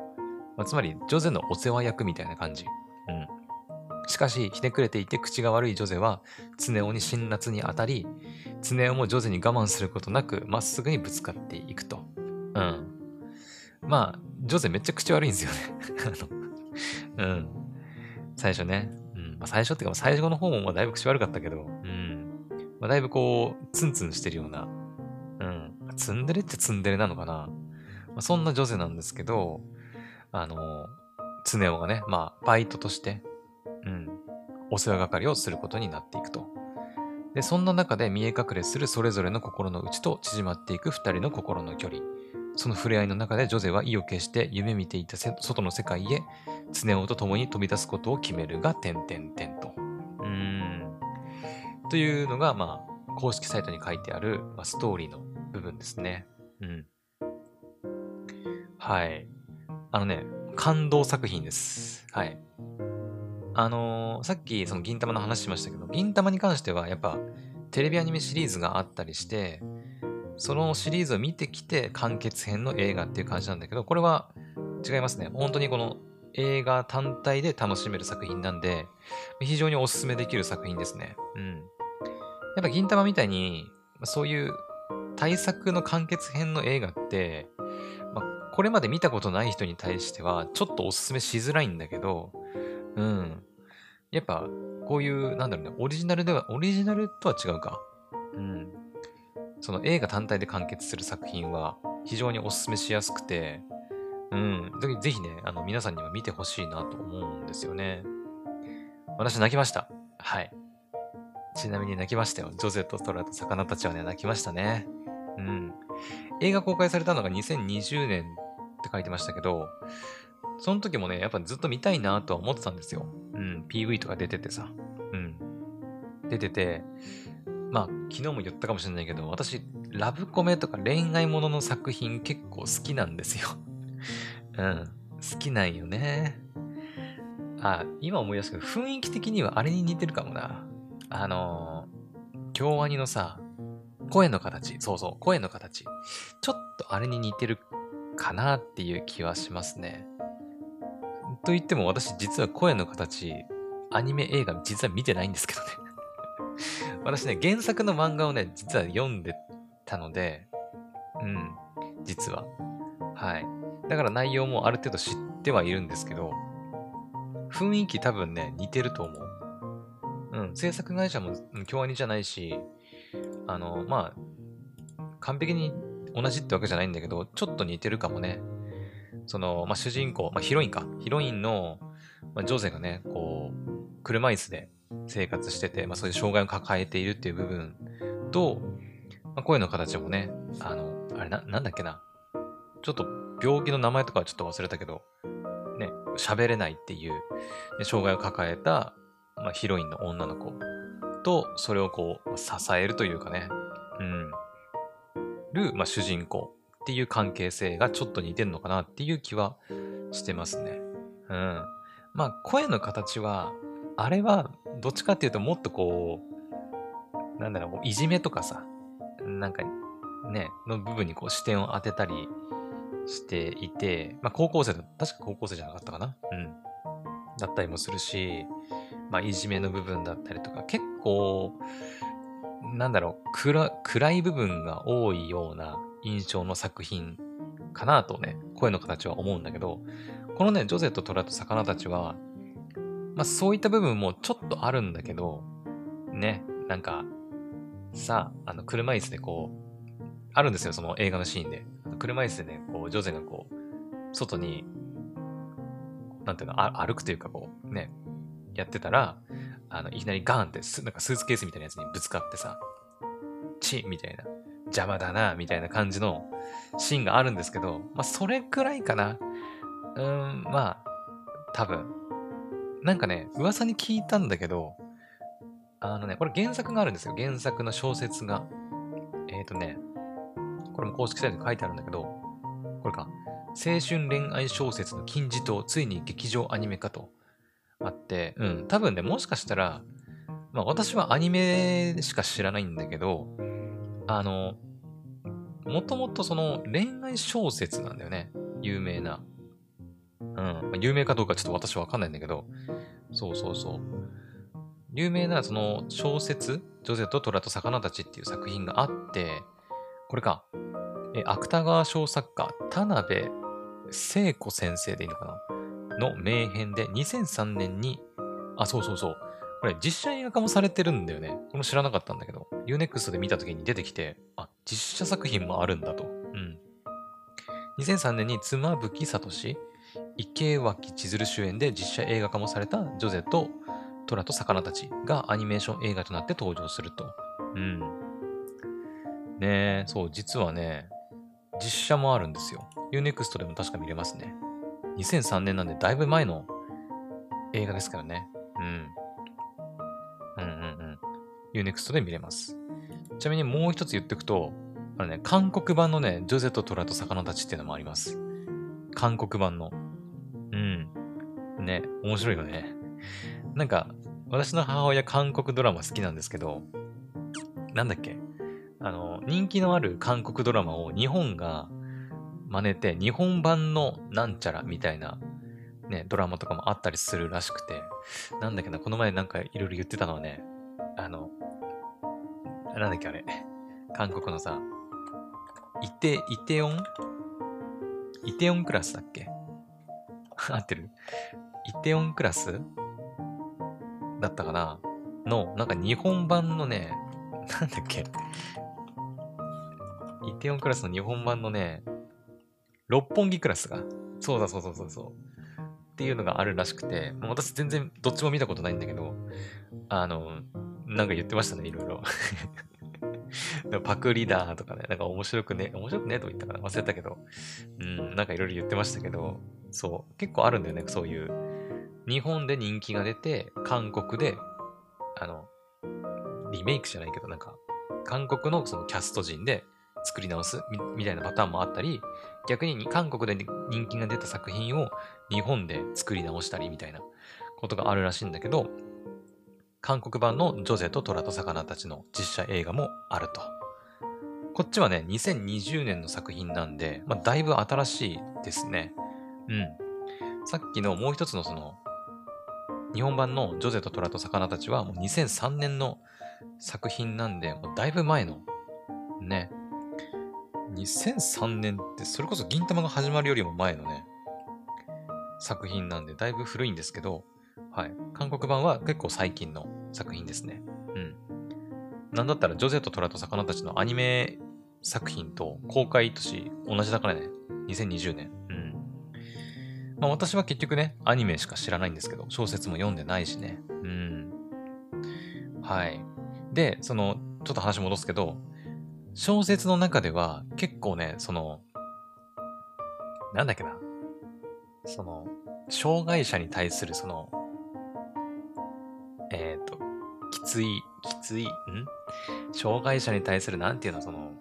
まあ、つまり、ジョゼのお世話役みたいな感じ。うん。しかし、ひねくれていて口が悪いジョゼは、ツネに辛辣に当たり、ツネもジョゼに我慢することなく、まっすぐにぶつかっていくと。うん。まあ、ジョゼめっちゃ口悪いんですよね *laughs* うん。最初ね。うん。まあ、最初っていうか、最初の方もだいぶ口悪かったけど、うん。まあ、だいぶこう、ツンツンしてるような、うん。ツンデレってツンデレなのかな？まあ、そんなジョゼなんですけど、あの、ツネオがね、まあ、バイトとして、うん、お世話係をすることになっていくと。で、そんな中で見え隠れするそれぞれの心の内と縮まっていく二人の心の距離。その触れ合いの中でジョゼは意を決して夢見ていた外の世界へ、ツネオと共に飛び出すことを決めるが、点々点と。うーん。というのが、まあ、公式サイトに書いてある、まあ、ストーリーの部分ですね。うん。はい。あのね、感動作品です。はい。あのー、さっきその銀玉の話しましたけど、銀玉に関してはやっぱテレビアニメシリーズがあったりして、そのシリーズを見てきて完結編の映画っていう感じなんだけど、これは違いますね。本当にこの映画単体で楽しめる作品なんで、非常におすすめできる作品ですね。うん。やっぱ銀玉みたいに、そういう対策の完結編の映画って、まあ、これまで見たことない人に対しては、ちょっとおすすめしづらいんだけど、うん。やっぱ、こういう、なんだろうね、オリジナルでは、オリジナルとは違うか。うん。その映画単体で完結する作品は非常にお勧めしやすくて、うん。ぜひね、あの、皆さんには見てほしいなと思うんですよね。私泣きました。はい。ちなみに泣きましたよ。ジョゼとトラと魚たちはね、泣きましたね。うん。映画公開されたのが2020年って書いてましたけど、その時もね、やっぱずっと見たいなとは思ってたんですよ。うん。PV とか出ててさ。うん。出てて、まあ、昨日も言ったかもしれないけど、私、ラブコメとか恋愛ものの作品結構好きなんですよ。*laughs* うん。好きなんよね。あ、今思い出すけど、雰囲気的にはあれに似てるかもな。あのー、京アニのさ、声の形。そうそう、声の形。ちょっとあれに似てるかなっていう気はしますね。と言っても私実は声の形、アニメ映画実は見てないんですけどね *laughs* 私ね、原作の漫画をね、実は読んでたので、うん、実は。はい。だから内容もある程度知ってはいるんですけど、雰囲気多分ね、似てると思う。うん、制作会社も京アニじゃないし、あの、まあ、完璧に同じってわけじゃないんだけど、ちょっと似てるかもね。その、まあ、主人公、まあ、ヒロインか。ヒロインの、まあ、ジョゼがね、こう、車椅子で生活してて、まあ、そういう障害を抱えているっていう部分と、まあ、声の形もね、あの、あれな、なんだっけな。ちょっと病気の名前とかはちょっと忘れたけど、ね、喋れないっていう、ね、障害を抱えた、まあ、ヒロインの女の子と、それをこう、支えるというかね、うん、る、まあ、主人公っていう関係性がちょっと似てんのかなっていう気はしてますね。うん。まあ、声の形は、あれは、どっちかっていうともっとこう、なんだろう、いじめとかさ、なんか、ね、の部分にこう視点を当てたりしていて、まあ高校生だ、確か高校生じゃなかったかなうん。だったりもするし、まあいじめの部分だったりとか、結構、なんだろう、暗暗い部分が多いような印象の作品かなとね、声の形は思うんだけど、このね、ジョゼとトラと魚たちは、まあそういった部分もちょっとあるんだけど、ね、なんか、さあ、あの、車椅子でこう、あるんですよ、その映画のシーンで。車椅子でね、こう、ジョゼがこう、外に、なんていうの、歩くというかこう、ね、やってたら、あの、いきなりガーンってなんかスーツケースみたいなやつにぶつかってさ、チッみたいな、邪魔だな、みたいな感じのシーンがあるんですけど、まあ、それくらいかな。うーん、まあ、多分。なんかね、噂に聞いたんだけど、あのね、これ原作があるんですよ。原作の小説が。えっ、ー、とね、これも公式サイトに書いてあるんだけど、これか。青春恋愛小説の金字塔、ついに劇場アニメ化とあって、うん、多分ね、もしかしたら、まあ私はアニメしか知らないんだけど、あの、もともとその恋愛小説なんだよね。有名な。うん。まあ、有名かどうかちょっと私はわかんないんだけど、そうそうそう。有名なその小説、ジョゼと虎と魚たちっていう作品があって、これか。え、芥川賞作家、田辺聖子先生でいいのかなの名編で2003年に、あ、そうそうそう。これ実写映画化もされてるんだよね。この知らなかったんだけど。Unext で見た時に出てきて、あ、実写作品もあるんだと。うん。2003年に妻夫木聡、池脇千鶴主演で実写映画化もされたジョゼとトラと魚たちがアニメーション映画となって登場すると。うん。ねえ、そう、実はね、実写もあるんですよ。Unext でも確か見れますね。2003年なんでだいぶ前の映画ですからね。うん。うんうんうん。Unext で見れます。ちなみにもう一つ言っておくと、あのね、韓国版のね、ジョゼとトラと魚たちっていうのもあります。韓国版の。うん。ね、面白いよね。なんか、私の母親韓国ドラマ好きなんですけど、なんだっけ？あの、人気のある韓国ドラマを日本が真似て、日本版のなんちゃらみたいな、ね、ドラマとかもあったりするらしくて、なんだっけな、この前なんかいろいろ言ってたのはね、あの、なんだっけあれ、韓国のさ、イテ、イテオン？イテオンクラスだっけ？合ってる？イテオンクラス？だったかな？の、なんか日本版のね、なんだっけ？イテオンクラスの日本版のね、六本木クラスが。そうだそうそうそうそう。っていうのがあるらしくて、もう私全然どっちも見たことないんだけど、あの、なんか言ってましたね、いろいろ。*laughs* パクリだとかね、なんか面白くね、面白くねと言ったかな忘れたけど、うん、なんかいろいろ言ってましたけど、そう、結構あるんだよね、そういう。日本で人気が出て、韓国で、あの、リメイクじゃないけど、なんか、韓国のそのキャスト陣で作り直すみたいなパターンもあったり、逆に韓国で人気が出た作品を日本で作り直したりみたいなことがあるらしいんだけど、韓国版のジョゼと虎と魚たちの実写映画もあると。こっちはね、2020年の作品なんで、まあ、だいぶ新しいですね。うん。さっきのもう一つのその、日本版のジョゼと虎と魚たちはもう2003年の作品なんで、もうだいぶ前の、ね。2003年ってそれこそ銀玉が始まるよりも前のね、作品なんでだいぶ古いんですけど、はい。韓国版は結構最近の作品ですね。うん。なんだったらジョゼと虎と魚たちのアニメ作品と公開年同じだからね。2020年。うん。まあ私は結局ね、アニメしか知らないんですけど、小説も読んでないしね。うん。はい。で、その、ちょっと話戻すけど、小説の中では結構ね、その、なんだっけな。その、障害者に対するその、えっ、ー、と、きつい、きつい、ん？障害者に対する、なんていうの、その、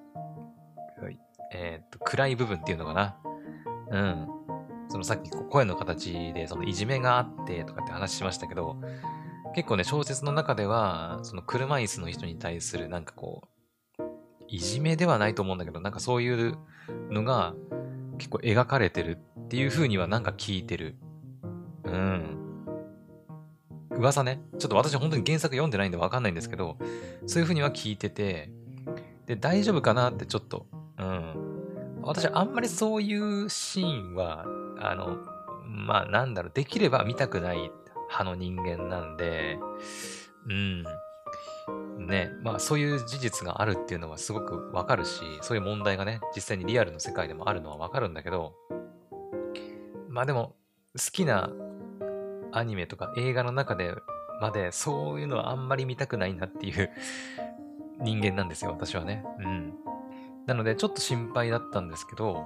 えっ、ー、と、暗い部分っていうのかな。うん。そのさっき声の形で、そのいじめがあってとかって話しましたけど、結構ね、小説の中では、その車椅子の人に対するなんかこう、いじめではないと思うんだけど、なんかそういうのが結構描かれてるっていう風にはなんか聞いてる。うん。噂ね。ちょっと私本当に原作読んでないんでわかんないんですけど、そういう風には聞いてて、で、大丈夫かなってちょっと、うん。私あんまりそういうシーンは、あの、まあなんだろう、できれば見たくない派の人間なんで、うん。ね、まあそういう事実があるっていうのはすごくわかるし、そういう問題がね、実際にリアルの世界でもあるのはわかるんだけど、まあでも、好きなアニメとか映画の中でまでそういうのはあんまり見たくないなっていう *laughs* 人間なんですよ、私はね。うん。なので、ちょっと心配だったんですけど、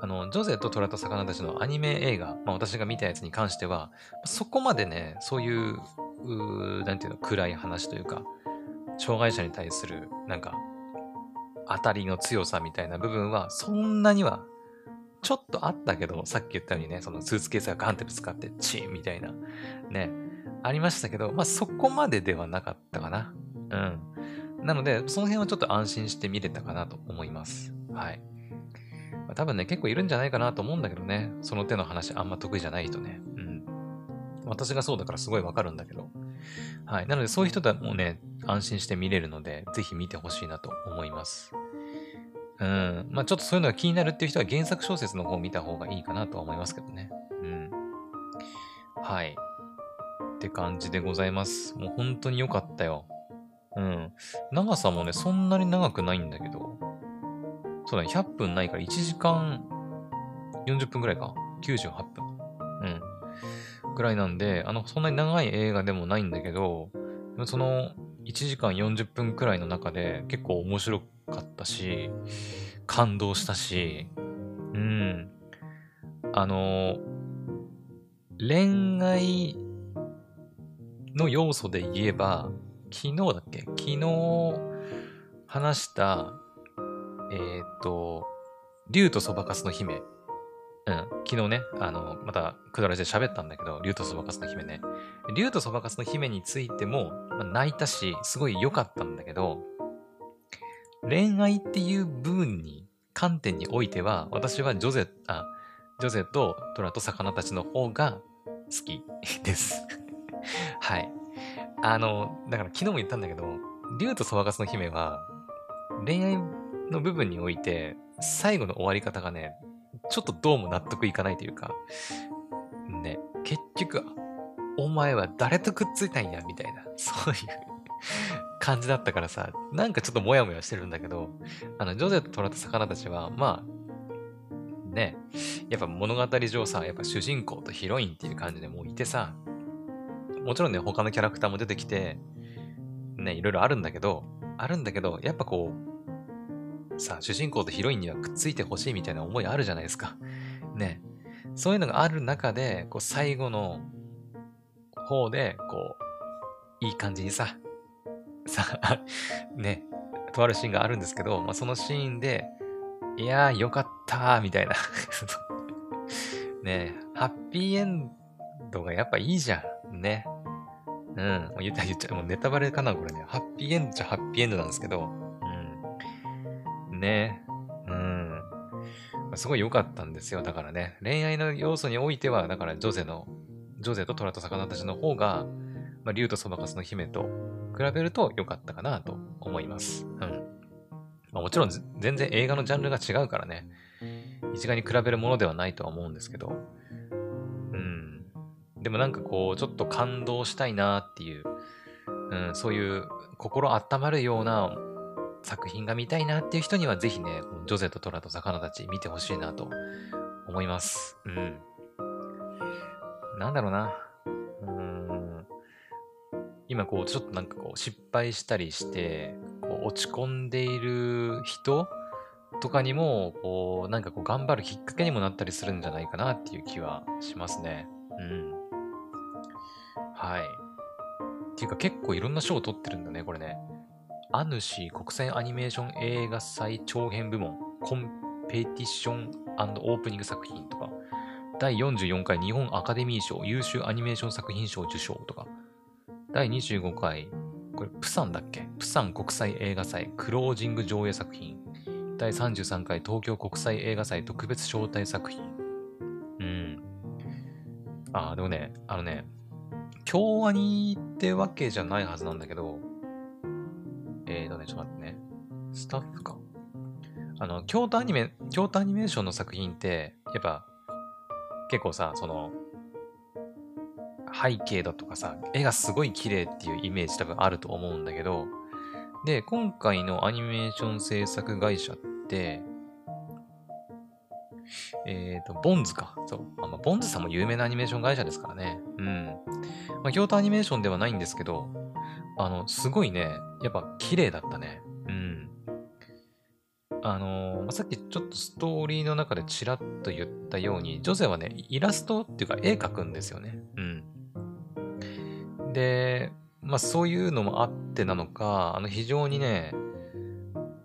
あの、ジョゼと虎と魚たちのアニメ映画、まあ私が見たやつに関しては、そこまでね、そういう、うなんていうの、暗い話というか、障害者に対する、なんか、当たりの強さみたいな部分は、そんなには、ちょっとあったけど、さっき言ったようにね、そのスーツケースがガンってぶつかって、チーンみたいな、ね、ありましたけど、まあそこまでではなかったかな。うん。なので、その辺はちょっと安心して見れたかなと思います。はい。まあ、多分ね、結構いるんじゃないかなと思うんだけどね。その手の話あんま得意じゃない人ね。うん。私がそうだからすごいわかるんだけど。はい。なので、そういう人だもうね、安心して見れるので、ぜひ見てほしいなと思います。うん。まあちょっとそういうのが気になるっていう人は原作小説の方を見た方がいいかなとは思いますけどね。うん。はい。って感じでございます。もう本当に良かったよ。うん。長さもね、そんなに長くないんだけど、そうだね、100分ないから1時間40分くらいか。98分。うん。ぐらいなんで、あの、そんなに長い映画でもないんだけど、その1時間40分くらいの中で結構面白かったし、感動したし、うん。あの、恋愛の要素で言えば、昨日だっけ？昨日話した、えー、っと、竜とそばかすの姫。うん。昨日ね、あの、また、くだらじで喋ったんだけど、竜とそばかすの姫ね。竜とそばかすの姫についても、まあ、泣いたし、すごい良かったんだけど、恋愛っていう部分に、観点においては、私はジョゼ、あ、ジョゼとトラと魚たちの方が好き *laughs* です *laughs* はい。あの、だから昨日も言ったんだけど、竜とそばかすの姫は、恋愛の部分において、最後の終わり方がね、ちょっとどうも納得いかないというか、ね、結局、お前は誰とくっついたんやみたいな、そういう感じだったからさ、なんかちょっとモヤモヤしてるんだけど、あの、ジョゼと虎と魚たちは、まあ、ね、やっぱ物語上さ、やっぱ主人公とヒロインっていう感じでもういてさ、もちろんね、他のキャラクターも出てきて、ね、いろいろあるんだけど、あるんだけど、やっぱこう、さ、主人公とヒロインにはくっついてほしいみたいな思いあるじゃないですか。ね。そういうのがある中で、こう、最後の方で、こう、いい感じにさ、さ、*laughs* ね、とあるシーンがあるんですけど、まあ、そのシーンで、いやー、よかったー、みたいな *laughs* ね、ハッピーエンドがやっぱいいじゃん。ね。うん。言った言っちゃう。もうネタバレかな、これね。ハッピーエンドじゃハッピーエンドなんですけど。ね。うん。すごい良かったんですよ。だからね。恋愛の要素においては、だからジョゼの、ジョゼと虎と魚たちの方が、まあ、竜とそばかすの姫と比べると良かったかなと思います。うん。まあ、もちろん全然映画のジャンルが違うからね。一概に比べるものではないとは思うんですけど。うん。でもなんかこう、ちょっと感動したいなっていう、うん、そういう心温まるような作品が見たいなっていう人にはぜひね、ジョゼとトラと魚たち見てほしいなと思います。うん。なんだろうな。うん。今こう、ちょっとなんかこう、失敗したりして、こう落ち込んでいる人とかにも、こう、なんかこう、頑張るきっかけにもなったりするんじゃないかなっていう気はしますね。うん。はい。っていうか結構いろんな賞を取ってるんだね、これね。アヌシー国際アニメーション映画祭長編部門コンペティションオープニング作品とか、第44回日本アカデミー賞優秀アニメーション作品賞受賞とか、第25回、これ、プサンだっけ？プサン国際映画祭クロージング上映作品。第33回東京国際映画祭特別招待作品。うん。ああ、でもね、あのね、京アニってわけじゃないはずなんだけど、えーとね、ちょっと待ってね。スタッフか。あの、京都アニメ、京都アニメーションの作品って、やっぱ、結構さ、その、背景だとかさ、絵がすごい綺麗っていうイメージ多分あると思うんだけど、で、今回のアニメーション制作会社って、えっ、ー、と、ボンズか。そう。あまあ、ボンズさんも有名なアニメーション会社ですからね。うん。まあ、京都アニメーションではないんですけど、あの、すごいね、やっぱ綺麗だったね。うん。あの、さっきちょっとストーリーの中でちらっと言ったように、ジョゼはね、イラストっていうか絵描くんですよね。うん。で、まあそういうのもあってなのか、あの非常にね、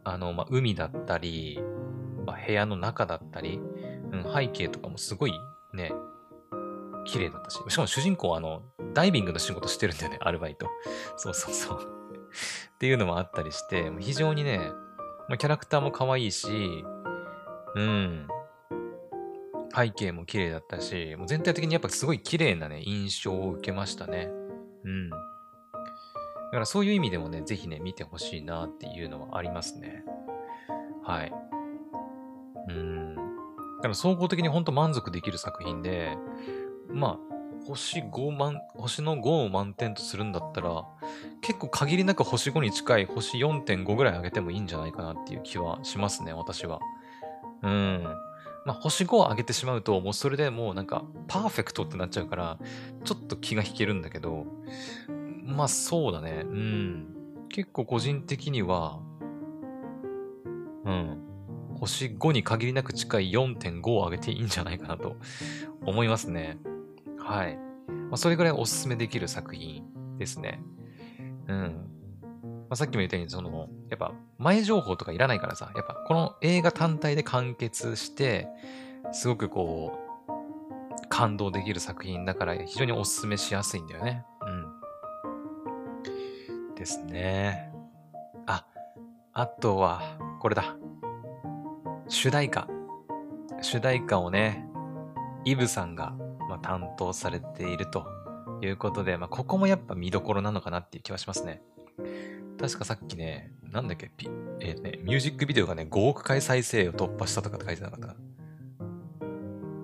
あの、まあ海だったり、まあ、部屋の中だったり、うん、背景とかもすごいね、綺麗だったし、しかも主人公はあの、ダイビングの仕事してるんだよね、*laughs* アルバイト。そうそうそう。っていうのもあったりして、非常にね、ま、キャラクターも可愛いし、うん、背景も綺麗だったし、もう全体的にやっぱすごい綺麗なね、印象を受けましたね。うん。だからそういう意味でもね、ぜひね、見てほしいなっていうのはありますね。はい。うん。だから総合的に本当満足できる作品で、まあ、星5万、星の5を満点とするんだったら、結構限りなく星5に近い星4.5ぐらい上げてもいいんじゃないかなっていう気はしますね、私は。うん。まあ、星5を上げてしまうと、もうそれでもうなんか、パーフェクトってなっちゃうから、ちょっと気が引けるんだけど、まあそうだね。うん。結構個人的には、うん。星5に限りなく近い4.5を上げていいんじゃないかなと思いますね。はい。まあ、それぐらいおすすめできる作品ですね。うん。まあ、さっきも言ったように、その、やっぱ前情報とかいらないからさ、やっぱこの映画単体で完結して、すごくこう、感動できる作品だから非常におすすめしやすいんだよね。うん。ですね。あ、あとは、これだ。主題歌。主題歌をね、イブさんが、まあ、担当されているということで、まあ、ここもやっぱ見どころなのかなっていう気はしますね。確かさっきね、なんだっけ、えー、ね、ミュージックビデオがね、5億回再生を突破したとかって書いてなかった。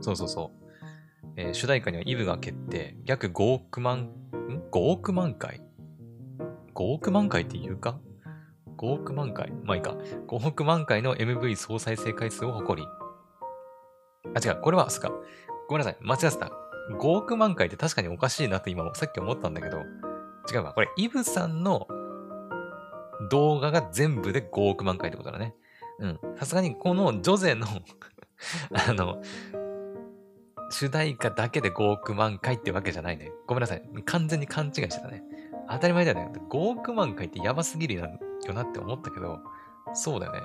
そうそうそう。えー主題歌にはイブが決定。約5億万、ん ?5 億万回 ?5 億万回って言うか ?5 億万回？まあいいか。5億万回の MV 総再生回数を誇り。あ、違う。これは、そっか。ごめんなさい。間違ってた。5億万回って確かにおかしいなって今さっき思ったんだけど、違うわ。これ、イブさんの動画が全部で5億万回ってことだね。うん。さすがにこのジョゼのあの、主題歌だけで5億万回ってわけじゃないね。ごめんなさい。完全に勘違いしてたね。当たり前だよね。5億万回ってやばすぎるよなって思ったけど、そうだよね。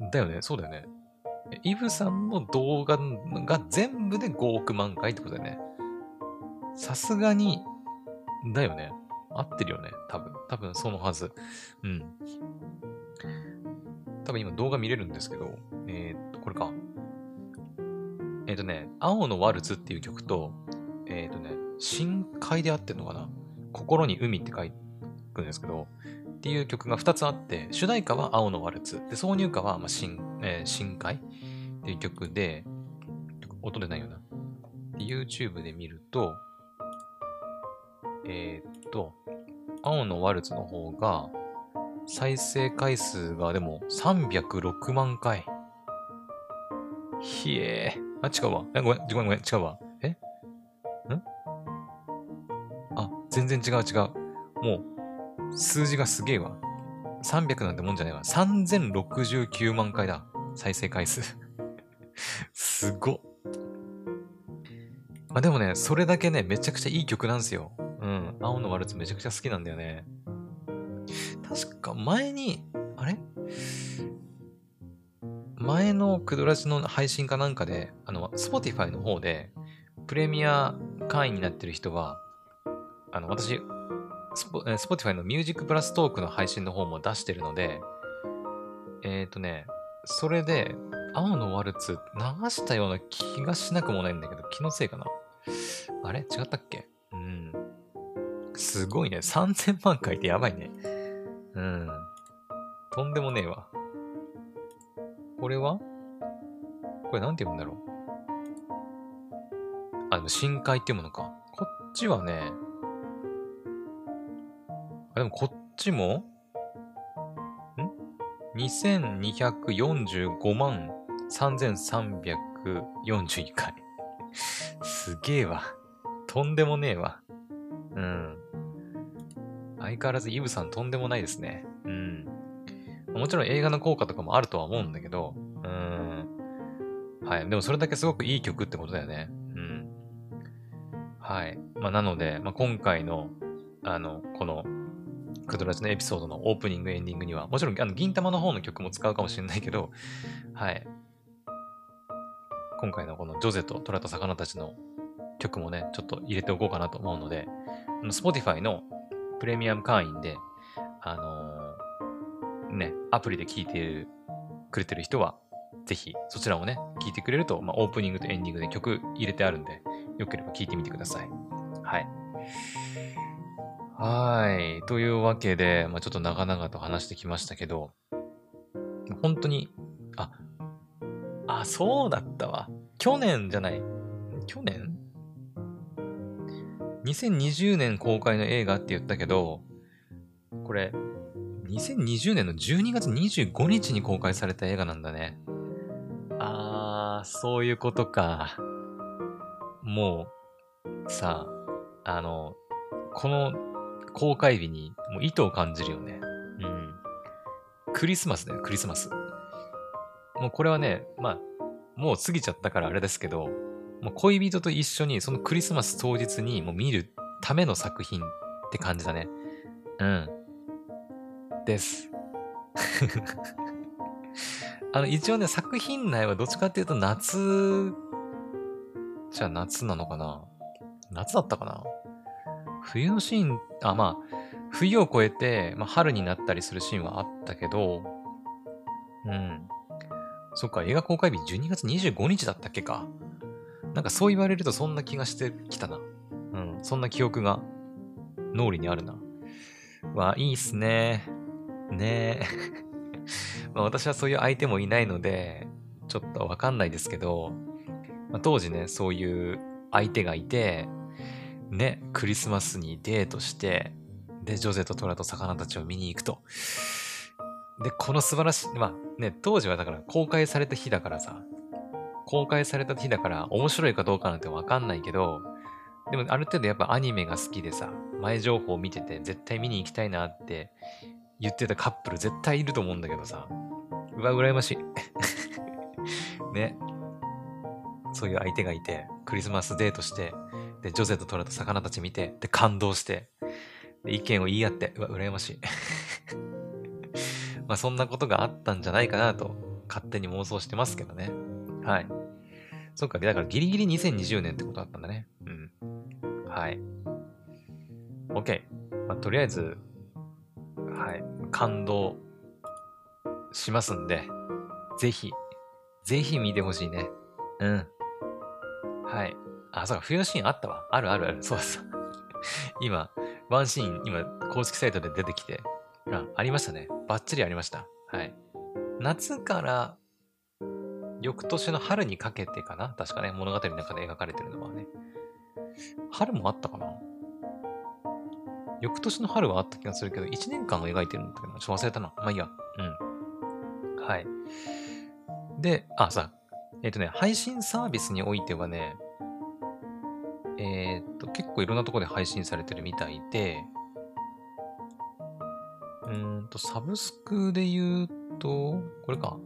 うん。だよね。そうだよね。イブさんの動画が全部で5億万回ってことだよね。さすがに、だよね。合ってるよね。多分。多分そのはず。うん。多分今動画見れるんですけど、えー、っと、これか。えー、っとね、青のワルツっていう曲と、えー、っとね、深海で合ってるのかな心に海って書くんですけど、っていう曲が2つあって、主題歌は青のワルツ。で、挿入歌は、まあ、深、えー、深海っていう曲で、音出ないよな。YouTube で見ると、えー、っと、青のワルツの方が、再生回数がでも306万回。ひえー。あ、違うわ。え、ごめん、ごめん、ごめん、違うわ。え？ん？あ、全然違う違う。もう、数字がすげえわ。300なんてもんじゃないわ。3069万回だ。再生回数。すごっ。あ、でもね、それだけね、めちゃくちゃいい曲なんですよ。うん。青のワルツめちゃくちゃ好きなんだよね。確か前に、あれ？前のクドラジの配信かなんかで、あの、Spotify の方で、プレミア会員になってる人は、あの、私、Spotify の Music Plus トークの配信の方も出してるので、えっ、ー、とね、それで、青のワルツ流したような気がしなくもないんだけど、気のせいかな。あれ？違ったっけ？うん。すごいね。3000万回ってやばいね。うん。とんでもねえわ。これは？これなんて読むんだろう？あ、でも深海って読むのか。こっちはね、あ、でもこっちも？ん ?2245 万3342回。すげえわ。とんでもねえわ。うん。相変わらずイブさんとんでもないですね。うん。もちろん映画の効果とかもあるとは思うんだけど、うん。はい。でもそれだけすごくいい曲ってことだよね。うん。はい。まあ、なので、まあ、今回の、あの、この、クドラジのエピソードのオープニング、エンディングには、もちろん、あの、銀玉の方の曲も使うかもしれないけど、はい。今回のこのジョゼと虎と魚たちの曲もね、ちょっと入れておこうかなと思うので、Spotify のプレミアム会員で、あのー、ね、アプリで聴いてくれてる人は、ぜひそちらをね、聴いてくれると、まあ、オープニングとエンディングで曲入れてあるんで、よければ聴いてみてください。はい。はい。というわけで、まあ、ちょっと長々と話してきましたけど、本当に、あ、あ、そうだったわ。去年じゃない？去年？2020年公開の映画って言ったけど、これ、2020年の12月25日に公開された映画なんだね。あー、そういうことか。もう、さあ、あの、この公開日にもう意図を感じるよね。うん。クリスマスだよ、クリスマス。もうこれはね、まあ、もう過ぎちゃったからあれですけど、もう恋人と一緒にそのクリスマス当日にもう見るための作品って感じだね。うん。です。*laughs* あの、一応ね、作品内はどっちかっていうと夏、じゃあ夏なのかな夏だったかな冬のシーン、あ、まあ、冬を越えて、まあ、春になったりするシーンはあったけど、うん。そっか、映画公開日12月25日だったっけか。なんかそう言われるとそんな気がしてきたな。うん、そんな記憶が脳裏にあるな。わ、いいっすね。ねえ。*laughs* まあ私はそういう相手もいないので、ちょっとわかんないですけど、まあ、当時ね、そういう相手がいて、ね、クリスマスにデートして、で、ジョゼとトラと魚たちを見に行くと。で、この素晴らしい、まあね、当時はだから公開された日だからさ、公開された日だから面白いかどうかなんてわかんないけど、でもある程度やっぱアニメが好きでさ、前情報を見てて絶対見に行きたいなって言ってたカップル絶対いると思うんだけどさ、うわ、羨ましい。*laughs* ね。そういう相手がいて、クリスマスデートして、で、ジョゼとトラと魚たち見て、で、感動して、で意見を言い合って、うわ、羨ましい。まあ、そんなことがあったんじゃないかなと、勝手に妄想してますけどね。はい。そっか、だからギリギリ2020年ってことだったんだね。うん。はい。OK。まあ、とりあえず、はい。感動しますんで、ぜひ、ぜひ見てほしいね。うん。はい。あ、そうか、冬のシーンあったわ。あるあるある。そうそう。今、ワンシーン、今、公式サイトで出てきて、あ、ありましたね。バッチリありました。はい。夏から翌年の春にかけてかな？確かね、物語の中で描かれてるのはね。春もあったかな？翌年の春はあった気がするけど、1年間を描いてるんだけど、ちょっと忘れたな。まあいいや。うん。はい。で、あ、さ、えっ、ー、とね、配信サービスにおいてはね、えっ、ー、と、結構いろんなとこで配信されてるみたいで、うんと、サブスクで言うと、これか。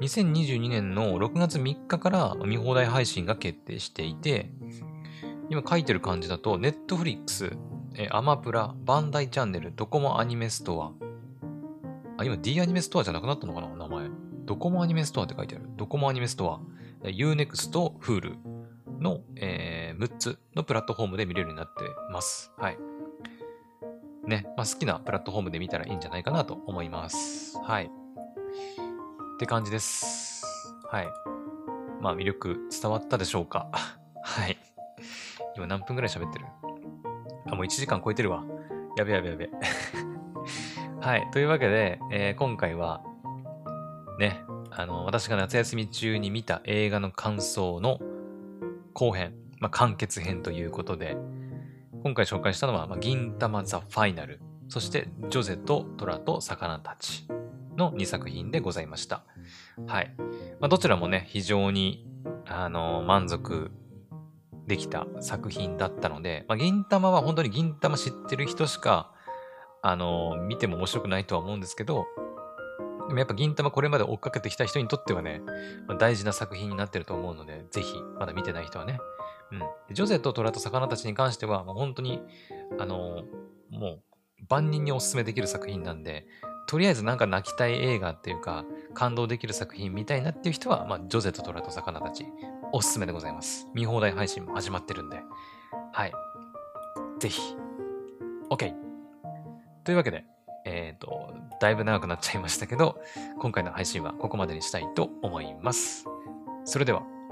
2022年の6月3日から見放題配信が決定していて、今書いてる感じだと、ネットフリックス、アマプラ、バンダイチャンネル、ドコモアニメストア。あ、今 D アニメストアじゃなくなったのかな名前。ドコモアニメストアって書いてある。ドコモアニメストア、Unext、Hulu の、えー、6つのプラットフォームで見れるようになってます。はい。ね、まあ、好きなプラットフォームで見たらいいんじゃないかなと思います。はい。って感じです。はい。まあ、魅力伝わったでしょうか。*laughs* はい。今何分くらい喋ってる？あ、もう1時間超えてるわ。やべやべやべ。*laughs* はい。というわけで、えー、今回は、ね、あの、私が夏休み中に見た映画の感想の後編、まあ、完結編ということで、今回紹介したのは、まあ、銀玉ザ・ファイナル、そしてジョゼとトラと魚たちの2作品でございました。はい。まあ、どちらもね、非常に、あの、満足できた作品だったので、まあ、銀玉は本当に銀玉知ってる人しか、あの、見ても面白くないとは思うんですけど、でもやっぱ銀玉これまで追っかけてきた人にとってはね、まあ、大事な作品になってると思うので、ぜひ、まだ見てない人はね。うん。ジョゼと虎と魚たちに関しては、もう本当に、あのもう、万人におすすめできる作品なんで、とりあえずなんか泣きたい映画っていうか、感動できる作品見たいなっていう人は、まあ、ジョゼと虎と魚たち、おすすめでございます。見放題配信も始まってるんで。はい。ぜひ。OK。というわけで、えっ、ー、と、だいぶ長くなっちゃいましたけど、今回の配信はここまでにしたいと思います。それでは、